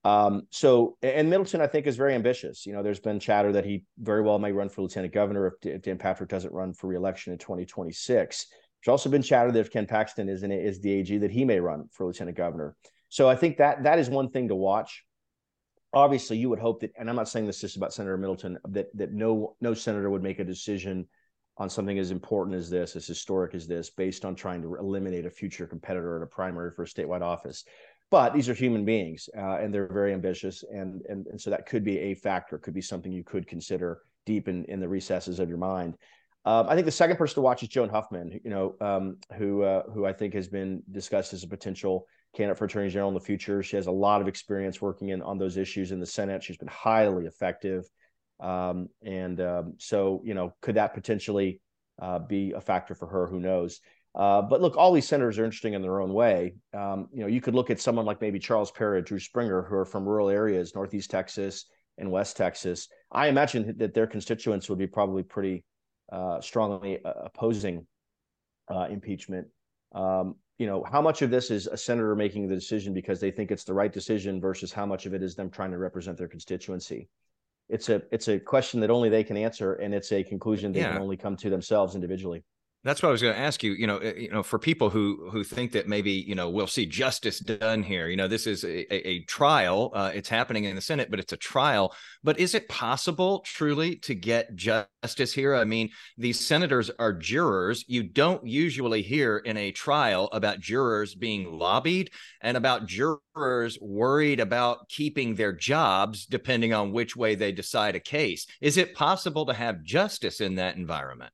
[SPEAKER 6] Um, so, and Middleton, I think, is very ambitious. You know, there's been chatter that he very well may run for lieutenant governor if, if Dan Patrick doesn't run for reelection in 2026. There's also been chatter that if Ken Paxton is in is the AG, that he may run for lieutenant governor. So I think that that is one thing to watch. Obviously, you would hope that, and I'm not saying this just about Senator Middleton, that that no no senator would make a decision on something as important as this, as historic as this, based on trying to eliminate a future competitor in a primary for a statewide office. But these are human beings, uh, and they're very ambitious, and, and and so that could be a factor, could be something you could consider deep in in the recesses of your mind. Um, I think the second person to watch is Joan Huffman, you know, um, who uh, who I think has been discussed as a potential candidate for attorney general in the future. She has a lot of experience working in on those issues in the Senate. She's been highly effective, um, and um, so you know, could that potentially uh, be a factor for her? Who knows? Uh, but look, all these senators are interesting in their own way. Um, you know, you could look at someone like maybe Charles Perry, or Drew Springer, who are from rural areas, Northeast Texas and West Texas. I imagine that their constituents would be probably pretty uh, strongly uh, opposing uh, impeachment. Um, you know, how much of this is a senator making the decision because they think it's the right decision versus how much of it is them trying to represent their constituency? It's a it's a question that only they can answer, and it's a conclusion they yeah. can only come to themselves individually.
[SPEAKER 7] That's what I was going to ask you. You know, eh, you know, for people who who think that maybe you know we'll see justice done here. You know, this is a, a, a trial. Uh, it's happening in the Senate, but it's a trial. But is it possible, truly, to get justice here? I mean, these senators are jurors. You don't usually hear in a trial about jurors being lobbied and about jurors worried about keeping their jobs, depending on which way they decide a case. Is it possible to have justice in that environment?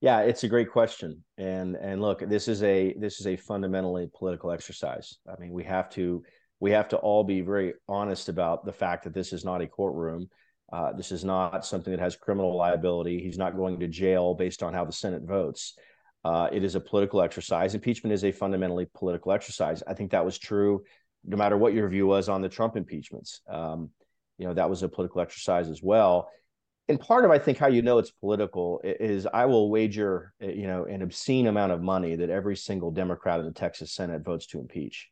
[SPEAKER 6] Yeah, it's a great question. And and look, this is a this is a fundamentally political exercise. I mean, we have to we have to all be very honest about the fact that this is not a courtroom. Uh, this is not something that has criminal liability. He's not going to jail based on how the Senate votes. Uh, it is a political exercise. Impeachment is a fundamentally political exercise. I think that was true no matter what your view was on the Trump impeachments. Um, you know, that was a political exercise as well and part of I think how you know it's political is I will wager eh, you know an obscene amount of money that every single Democrat in the Texas Senate votes to impeach.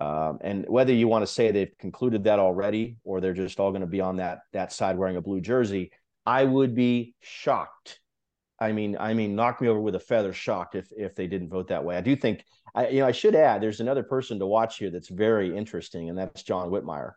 [SPEAKER 6] Um, and whether you want to say they've concluded that already or they're just all going to be on that that side wearing a blue jersey, I would be shocked. I mean, I mean, knock me over with a feather, shocked if if they didn't vote that way. I do think, I, you know, I should add, there's another person to watch here that's very interesting, and that's John Whitmire.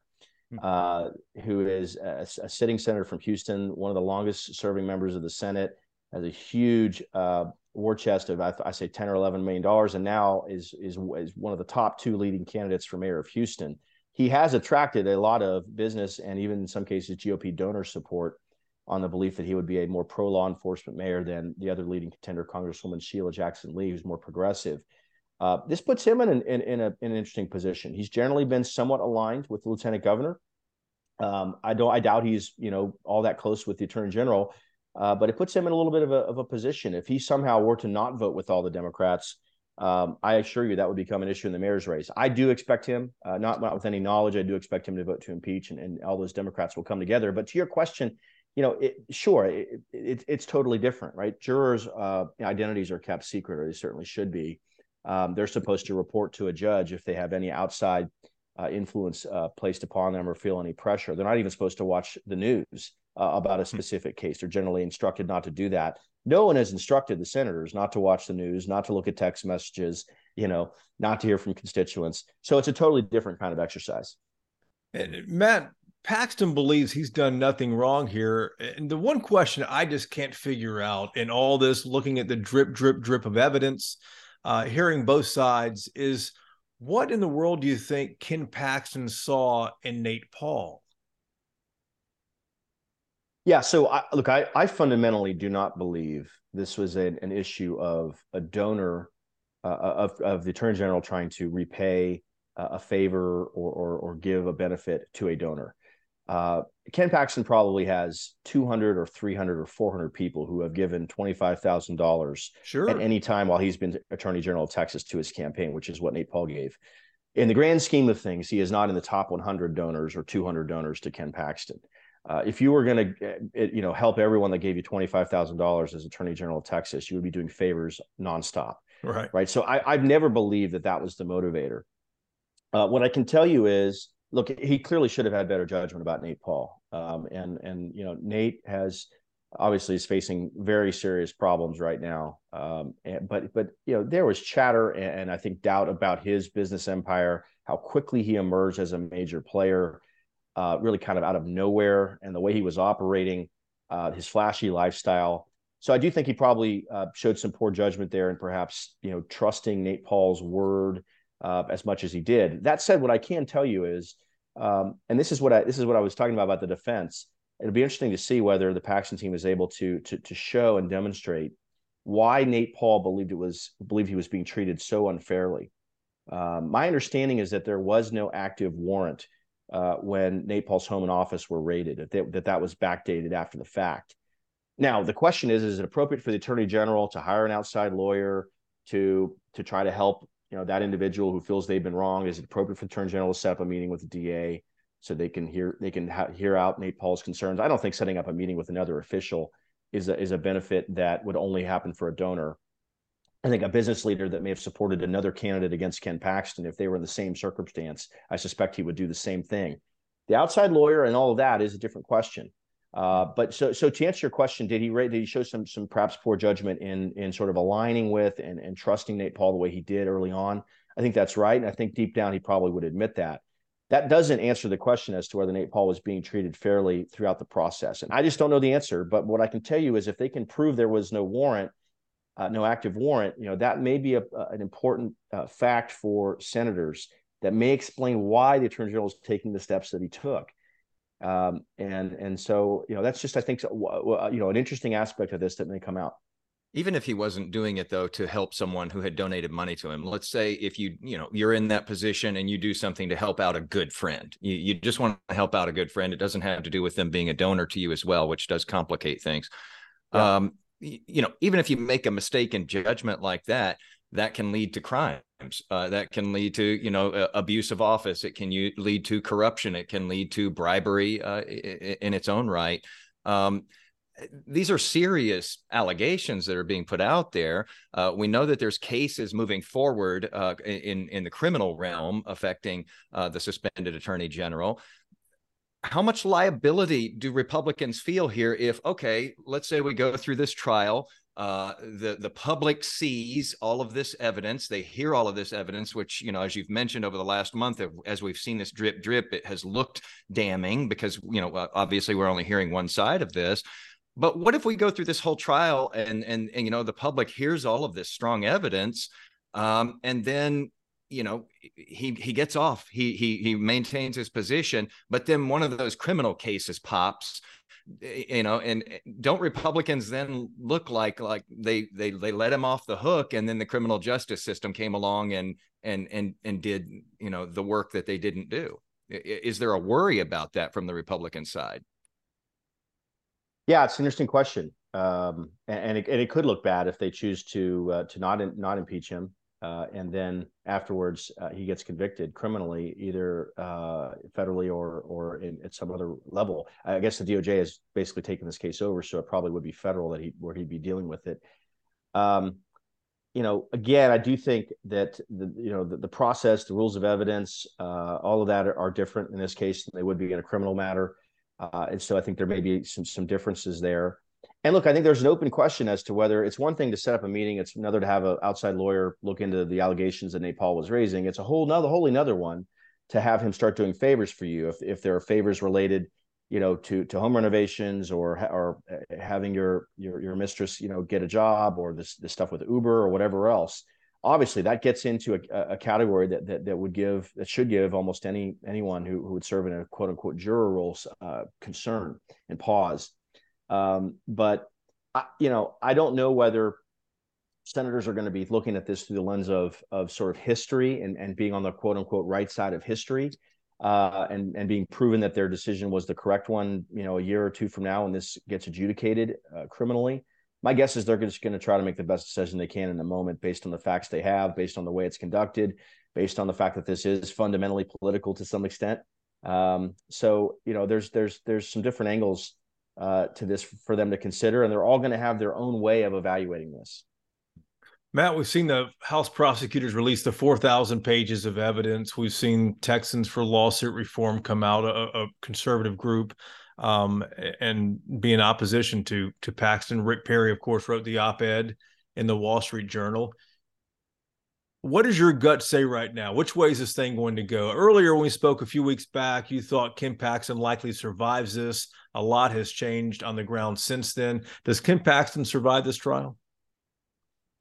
[SPEAKER 6] Hmm. uh, who is a, a, sitting senator from Houston, one of the longest serving members of the Senate, has a huge uh, war chest of I, I, say 10 or 11 million dollars, and now is, is is one of the top two leading candidates for mayor of Houston. He has attracted a lot of business and even in some cases GOP donor support on the belief that he would be a more pro law enforcement mayor than the other leading contender, Congresswoman Sheila Jackson Lee, who's more progressive. Uh, this puts him in an, in, in, a, in, an interesting position. He's generally been somewhat aligned with the lieutenant governor. Um, I don't. I doubt he's you know all that close with the attorney general, uh, but it puts him in a little bit of a, of a position. If he somehow were to not vote with all the Democrats, um, I assure you that would become an issue in the mayor's race. I do expect him, uh, not not with any knowledge, I do expect him to vote to impeach, and, and all those Democrats will come together. But to your question, you know, it, sure, it, it, it's totally different, right? Jurors' uh, identities are kept secret, or they certainly should be um, they're supposed to report to a judge if they have any outside uh, influence uh, placed upon them or feel any pressure. They're not even supposed to watch the news uh, about a hmm. specific case. They're generally instructed not to do that. No one has instructed the senators not to watch the news, not to look at text messages, you know, not to hear from constituents. So it's a totally different kind of exercise.
[SPEAKER 3] And Matt Paxton believes he's done nothing wrong here. And the one question I just can't figure out in all this, looking at the drip, drip, drip of evidence, uh, hearing both sides is what in the world do you think Ken Paxton saw in Nate Paul?
[SPEAKER 6] Yeah, so I, look, I, I fundamentally do not believe this was an, an issue of a donor uh, of, of the attorney general trying to repay uh, a favor or, or, or give a benefit to a donor. Uh, Ken Paxton probably has 200 or 300 or 400 people who have given $25,000
[SPEAKER 3] sure.
[SPEAKER 6] at any time while he's been Attorney General of Texas to his campaign, which is what Nate Paul gave. in the grand scheme of things, he is not in the top 100 donors or 200 donors to Ken Paxton. Uh, if you were going to, uh, you know, help everyone that gave you twenty five thousand dollars as Attorney General of Texas, you would be doing favors nonstop.
[SPEAKER 3] Right.
[SPEAKER 6] Right. So I, have never believed that that was the motivator. Uh, what I can tell you is, look, he clearly should have had better judgment about Nate Paul. Um, and and you know, Nate has obviously is facing very serious problems right now. Um, and, but but you know, there was chatter and, and I think doubt about his business empire, how quickly he emerged as a major player uh, really kind of out of nowhere, and the way he was operating, uh, his flashy lifestyle. So I do think he probably uh, showed some poor judgment there, and perhaps you know trusting Nate Paul's word uh, as much as he did. That said, what I can tell you is, um, and this is what I this is what I was talking about about the defense. It'll be interesting to see whether the Paxton team is able to to to show and demonstrate why Nate Paul believed it was believed he was being treated so unfairly. Um, my understanding is that there was no active warrant uh, when Nate Paul's home and office were raided, that, they, that that was backdated after the fact. Now, the question is, is it appropriate for the attorney general to hire an outside lawyer to, to try to help you know, that individual who feels they've been wrong? Is it appropriate for the attorney general to set up a meeting with the DA so they can hear, they can ha- hear out Nate Paul's concerns? I don't think setting up a meeting with another official is a, is a benefit that would only happen for a donor. I think a business leader that may have supported another candidate against Ken Paxton, if they were in the same circumstance, I suspect he would do the same thing. The outside lawyer and all of that is a different question. Uh, but so, so to answer your question, did he did he show some some perhaps poor judgment in in sort of aligning with and and trusting Nate Paul the way he did early on? I think that's right, and I think deep down he probably would admit that. That doesn't answer the question as to whether Nate Paul was being treated fairly throughout the process, and I just don't know the answer. But what I can tell you is, if they can prove there was no warrant uh, no active warrant, you know, that may be a, an important uh, fact for senators that may explain why the attorney general is taking the steps that he took. Um, and and so you know that's just I think you know an interesting aspect of this that may come out.
[SPEAKER 2] Even if he wasn't doing it though to help someone who had donated money to him, let's say if you you know you're in that position and you do something to help out a good friend, you, you just want to help out a good friend. It doesn't have to do with them being a donor to you as well, which does complicate things. Yeah. Um, you know, even if you make a mistake in judgment like that, that can lead to crimes. Uh, that can lead to, you know, abuse of office. It can u- lead to corruption. It can lead to bribery uh, in its own right. Um, these are serious allegations that are being put out there. Uh, we know that there's cases moving forward uh, in in the criminal realm affecting uh, the suspended attorney general how much liability do Republicans feel here if, okay, let's say we go through this trial, uh, the the public sees all of this evidence, they hear all of this evidence, which you know, as you've mentioned over the last month, as we've seen this drip drip, it has looked damning because you know, obviously we're only hearing one side of this. But what if we go through this whole trial and and and you know the public hears all of this strong evidence, um, and then you know he he gets off he he he maintains his position but then one of those criminal cases pops you know and eh, don't republicans then look like like they they they let him off the hook and then the criminal justice system came along and and and and did you know the work that they didn't do? Is there a worry about that from the republican side?
[SPEAKER 6] Yeah it's an interesting question. Um, and, and it, and, it, could look bad if they choose to uh, to not not impeach him uh, and then afterwards uh, he gets convicted criminally, either uh, federally or or in, at some other level. I guess the DOJ has basically taken this case over, so it probably would be federal that he where he'd be dealing with it. Um, you know, again, I do think that the you know the, the process, the rules of evidence, uh, all of that are, are, different in this case than they would be in a criminal matter, uh, and so I think there may be some some differences there. And look, I think there's an open question as to whether it's one thing to set up a meeting, it's another to have an outside lawyer look into the allegations that Nate Paul was raising. It's a whole another wholly another one to have him start doing favors for you if if there are favors related, you know, to to home renovations or or uh, having your your your mistress, you know, get a job or this this stuff with Uber or whatever else. Obviously, that gets into a, a category that, that that would give that should give almost any anyone who, who would serve in a quote unquote juror role uh, concern and pause um, but I, you know, I don't know whether senators are going to be looking at this through the lens of of sort of history and and being on the quote unquote right side of history. Uh, and and being proven that their decision was the correct one, you know, a year or two from now, when this gets adjudicated uh, criminally, My guess is they're just going to try to make the best decision they can in the moment based on the facts they have, based on the way it's conducted, based on the fact that this is fundamentally political to some extent. Um, so you know, there's there's there's some different angles uh, to this for them to consider, and they're all going to have their own way of evaluating this.
[SPEAKER 3] Matt, we've seen the House prosecutors release the 4,000 pages of evidence. We've seen Texans for Lawsuit Reform come out, a, a conservative group, um, and be in opposition to to Paxton. Rick Perry, of course, wrote the op-ed in the Wall Street Journal. What does your gut say right now? Which way is this thing going to go? Earlier, when we spoke a few weeks back, you thought Ken Paxton likely survives this. A lot has changed on the ground since then. Does Ken Paxton survive this trial?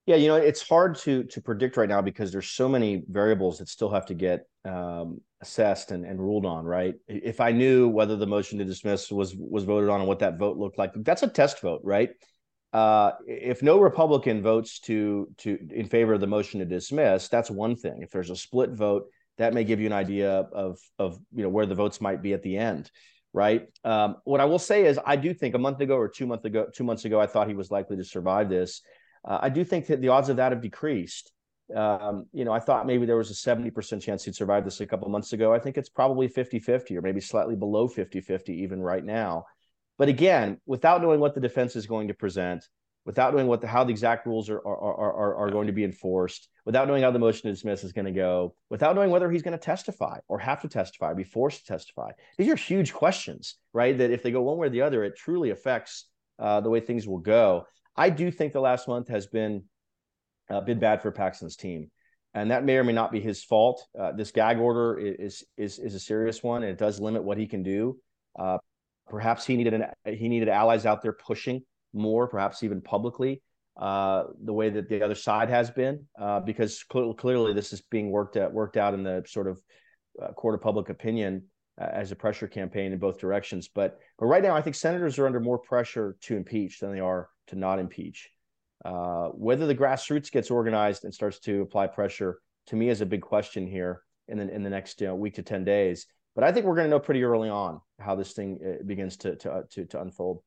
[SPEAKER 6] Yeah, you know, it's hard to to predict right now because there's so many variables that still have to get um, assessed and, and ruled on. Right? If I knew whether the motion to dismiss was was voted on and what that vote looked like, that's a test vote, right? Uh, if no Republican votes to to in favor of the motion to dismiss, that's one thing. If there's a split vote, that may give you an idea of of you know where the votes might be at the end, right? Um, what I will say is, I do think a month ago or two months ago, two months ago, I thought he was likely to survive this. Uh, I do think that the odds of that have decreased. Um, you know, I thought maybe there was a 70% chance he'd survive this a couple months ago. I think it's probably 50 50 or maybe slightly below 50 50 even right now. But again, without knowing what the defense is going to present, without knowing what the, how the exact rules are, are, are, are going to be enforced, without knowing how the motion to dismiss is going to go, without knowing whether he's going to testify or have to testify or be forced to testify. These are huge questions, right? That if they go one way or the other, it truly affects uh, the way things will go. I do think the last month has been uh, been bad for Paxton's team, and that may or may not be his fault. Uh, this gag order is is is a serious one, and it does limit what he can do. Uh, perhaps he needed an he needed allies out there pushing more, perhaps even publicly, uh, the way that the other side has been, uh, because cl- clearly this is being worked at worked out in the sort of uh, court of public opinion as a pressure campaign in both directions. But but right now, I think senators are under more pressure to impeach than they are to not impeach. Uh, whether the grassroots gets organized and starts to apply pressure to me is a big question here in the in the next you know, week to ten days. But I think we're going to know pretty early on how this thing uh, begins to to uh, to, to unfold.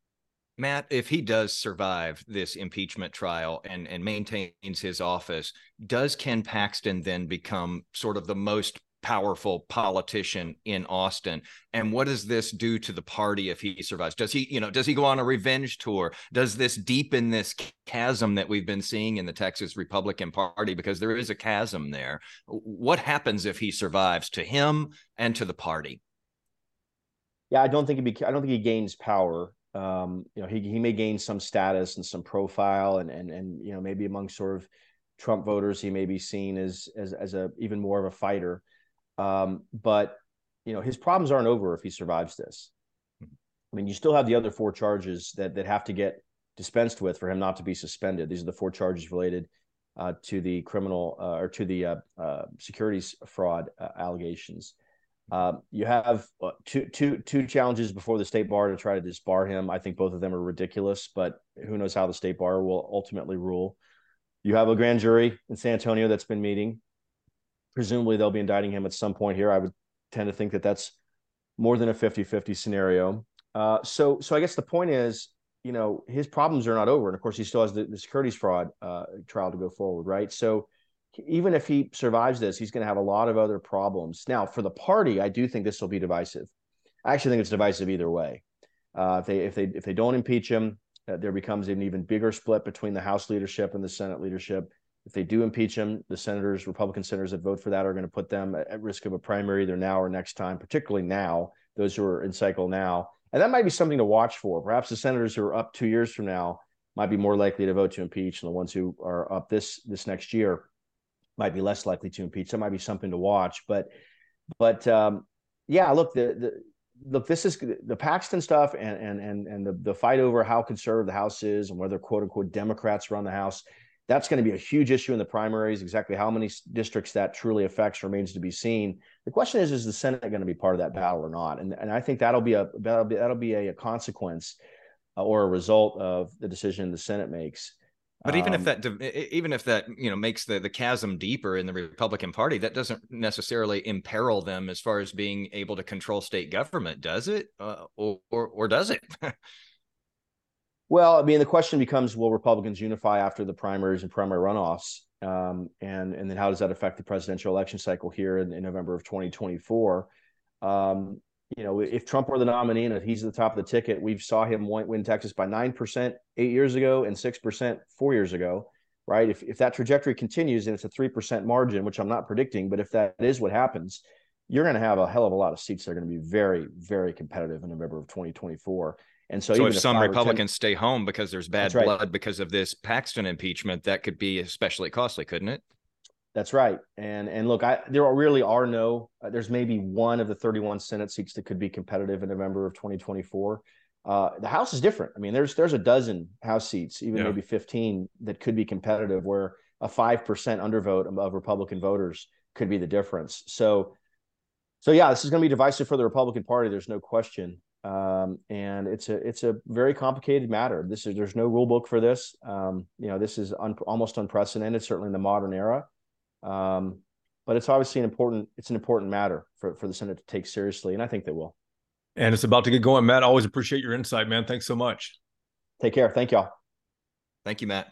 [SPEAKER 7] Matt, if he does survive this impeachment trial and, and maintains his office, does Ken Paxton then become sort of the most powerful politician in Austin. And what does this do to the party if he survives? Does he, you know, does he go on a revenge tour? Does this deepen this chasm that we've been seeing in the Texas Republican Party? Because there is a chasm there. What happens if he survives to him and to the party?
[SPEAKER 6] Yeah, I don't think he. Be, I don't think he gains power. Um, you know, he he may gain some status and some profile, and and and you know maybe among sort of Trump voters, he may be seen as as as a even more of a fighter. Um, but you know, his problems aren't over if he survives this. I mean, you still have the other four charges that that have to get dispensed with for him not to be suspended. These are the four charges related uh, to the criminal uh, or to the uh, uh securities fraud uh, allegations. Um, you have uh, two, two, two challenges before the state bar to try to disbar him. I think both of them are ridiculous, but who knows how the state bar will ultimately rule. You have a grand jury in San Antonio that's been meeting presumably they'll be indicting him at some point here. I would tend to think that that's more than a 50-50 scenario. Uh, so, so I guess the point is, you know, his problems are not over, and of course, he still has the, the securities fraud uh, trial to go forward, right? So, even if he survives this, he's going to have a lot of other problems. Now, for the party, I do think this will be divisive. I actually think it's divisive either way. Uh, if they if they if they don't impeach him, uh, there becomes an even bigger split between the House leadership and the Senate leadership. If they do impeach him, the senators, Republican senators that vote for that are going to put them at risk of a primary either now or next time, particularly now, those who are in cycle now. And that might be something to watch for. Perhaps the senators who are up two years from now might be more likely to vote to impeach, than the ones who are up this this next year might be less likely to impeach. That might be something to watch. But but um, yeah, look, the the look, this is the Paxton stuff and and and and the the fight over how conservative the House is and whether quote unquote Democrats run the House that's going to be a huge issue in the primaries. Exactly how many districts that truly affects remains to be seen. The question is, is the Senate going to be part of that battle or not? And and I think that'll be a that'll be that'll be a, a consequence uh, or a result of the decision the Senate makes.
[SPEAKER 7] But even um, if that even if that you know makes the the chasm deeper in the Republican Party, that doesn't necessarily imperil them as far as being able to control state government, does it? Uh, or, or or does it?
[SPEAKER 6] Well, I mean, the question becomes: Will Republicans unify after the primaries and primary runoffs, um, and and then how does that affect the presidential election cycle here in, in November of 2024? Um, you know, if Trump were the nominee and if he's at the top of the ticket, we've saw him win Texas by nine percent eight years ago and six percent four years ago, right? If if that trajectory continues and it's a three percent margin, which I'm not predicting, but if that is what happens, you're going to have a hell of a lot of seats that are going to be very, very competitive in November of 2024. And so,
[SPEAKER 7] so
[SPEAKER 6] if,
[SPEAKER 7] if some Republicans 10, stay home because there's bad
[SPEAKER 6] right.
[SPEAKER 7] blood because of this Paxton impeachment, that could be especially costly, couldn't it?
[SPEAKER 6] That's right. And and look, I there really are no. Uh, there's maybe one of the 31 Senate seats that could be competitive in November of 2024. Uh, the House is different. I mean, there's there's a dozen House seats, even yeah. maybe 15, that could be competitive, where a five percent undervote of Republican voters could be the difference. So, so yeah, this is going to be divisive for the Republican Party. There's no question. Um, and it's a it's a very complicated matter. This is there's no rule book for this. Um, you know, this is un, almost unprecedented, certainly in the modern era. Um, but it's obviously an important it's an important matter for, for the Senate to take seriously, and I think they will.
[SPEAKER 3] And it's about to get going, Matt. Always appreciate your insight, man. Thanks so much.
[SPEAKER 6] Take care. Thank y'all.
[SPEAKER 7] Thank you, Matt.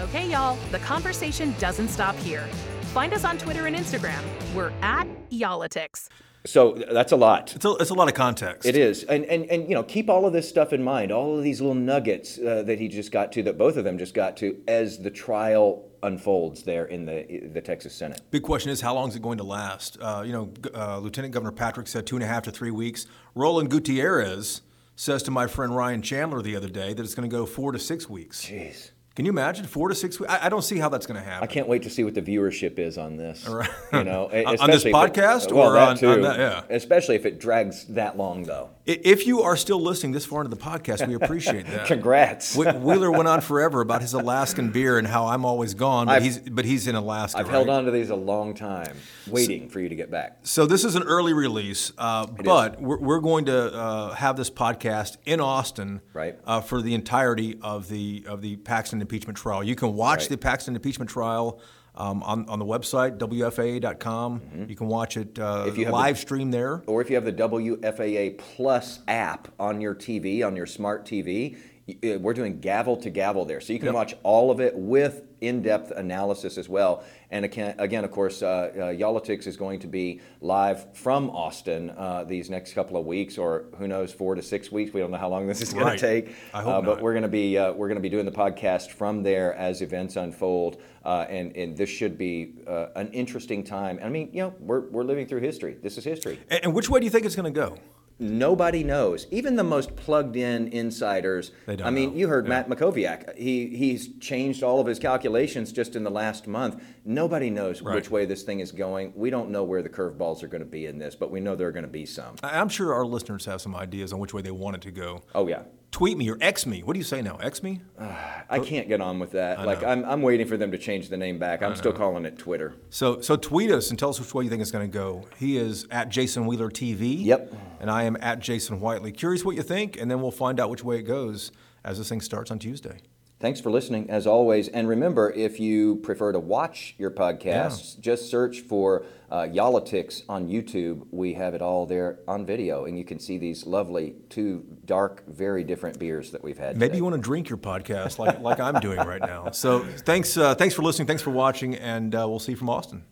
[SPEAKER 1] Okay, y'all. The conversation doesn't stop here. Find us on Twitter and Instagram. We're at Y'all-itics.
[SPEAKER 2] So that's a lot.
[SPEAKER 3] It's a, it's a lot of context.
[SPEAKER 2] It is, and and and you know, keep all of this stuff in mind. All of these little nuggets uh, that he just got to, that both of them just got to, as the trial unfolds there in the the Texas Senate.
[SPEAKER 3] Big question is how long is it going to last? Uh, you know, uh, Lieutenant Governor Patrick said two and a half to three weeks. Roland Gutierrez says to my friend Ryan Chandler the other day that it's going to go four to six weeks.
[SPEAKER 2] Jeez.
[SPEAKER 3] Can you imagine four to six weeks? I, I don't see how that's going to happen.
[SPEAKER 2] I can't wait to see what the viewership is on this.
[SPEAKER 3] Right.
[SPEAKER 2] You know,
[SPEAKER 3] on this podcast
[SPEAKER 2] it, well,
[SPEAKER 3] or on,
[SPEAKER 2] too,
[SPEAKER 3] on that, yeah.
[SPEAKER 2] Especially if it drags that long, though.
[SPEAKER 3] If you are still listening this far into the podcast, we appreciate that.
[SPEAKER 2] Congrats.
[SPEAKER 3] Wheeler went on forever about his Alaskan beer and how I'm always gone, but I've, he's but he's in Alaska.
[SPEAKER 2] I've
[SPEAKER 3] right?
[SPEAKER 2] held on to these a long time, waiting so, for you to get back.
[SPEAKER 3] So this is an early release, uh, but we're, we're, going to uh, have this podcast in Austin,
[SPEAKER 2] right,
[SPEAKER 3] uh, for the entirety of the of the Paxton impeachment trial. You can watch
[SPEAKER 2] right.
[SPEAKER 3] the Paxton impeachment trial. Um, on, on the website, WFAA.com. Mm-hmm. You can watch it uh, if you live
[SPEAKER 2] the,
[SPEAKER 3] stream there.
[SPEAKER 2] Or if you have the WFAA Plus app on your TV, on your smart TV, we're doing gavel to gavel there. So you can yep. watch all of it with in depth analysis as well. And again, of course, uh, uh, Y'all-itics is going to be live from Austin uh, these next couple of weeks, or who knows, four to six weeks. We don't know how long this is going
[SPEAKER 3] right.
[SPEAKER 2] to take.
[SPEAKER 3] I hope
[SPEAKER 2] uh, but
[SPEAKER 3] not.
[SPEAKER 2] we're going to be uh, we're going to be doing the podcast from there as events unfold, uh, and and this should be uh, an interesting time. I mean, you know, we're we're living through history. This is history.
[SPEAKER 3] And, and which way do you think it's going to go?
[SPEAKER 2] Nobody knows. Even the most plugged-in insiders.
[SPEAKER 3] They don't
[SPEAKER 2] I mean,
[SPEAKER 3] know.
[SPEAKER 2] you heard
[SPEAKER 3] Yeah.
[SPEAKER 2] Matt Mackowiak. He he's changed all of his calculations just in the last month. Nobody knows
[SPEAKER 3] Right.
[SPEAKER 2] which way this thing is going. We don't know where the curveballs are going to be in this, but we know there are going to be some.
[SPEAKER 3] I'm sure our listeners have some ideas on which way they want it to go.
[SPEAKER 2] Oh yeah.
[SPEAKER 3] Tweet me or X me. What do you say now? X me?
[SPEAKER 2] I can't get on with that.
[SPEAKER 3] I
[SPEAKER 2] like
[SPEAKER 3] know.
[SPEAKER 2] I'm I'm waiting for them to change the name back. I'm still calling it Twitter.
[SPEAKER 3] So so tweet us and tell us which way you think it's going to go. He is at Jason Wheeler TV.
[SPEAKER 2] Yep.
[SPEAKER 3] And I am at Jason Whiteley. Curious what you think, and then we'll find out which way it goes as this thing starts on Tuesday.
[SPEAKER 2] Thanks for listening, as always. And remember, if you prefer to watch your podcasts, just search for uh, Y'all-itics on YouTube. We have it all there on video, and you can see these lovely two dark, very different beers that we've had.
[SPEAKER 3] Maybe
[SPEAKER 2] today.
[SPEAKER 3] you want to drink your podcast like, like I'm doing right now. So thanks, uh, thanks for listening. Thanks for watching, and uh, we'll see you from Austin.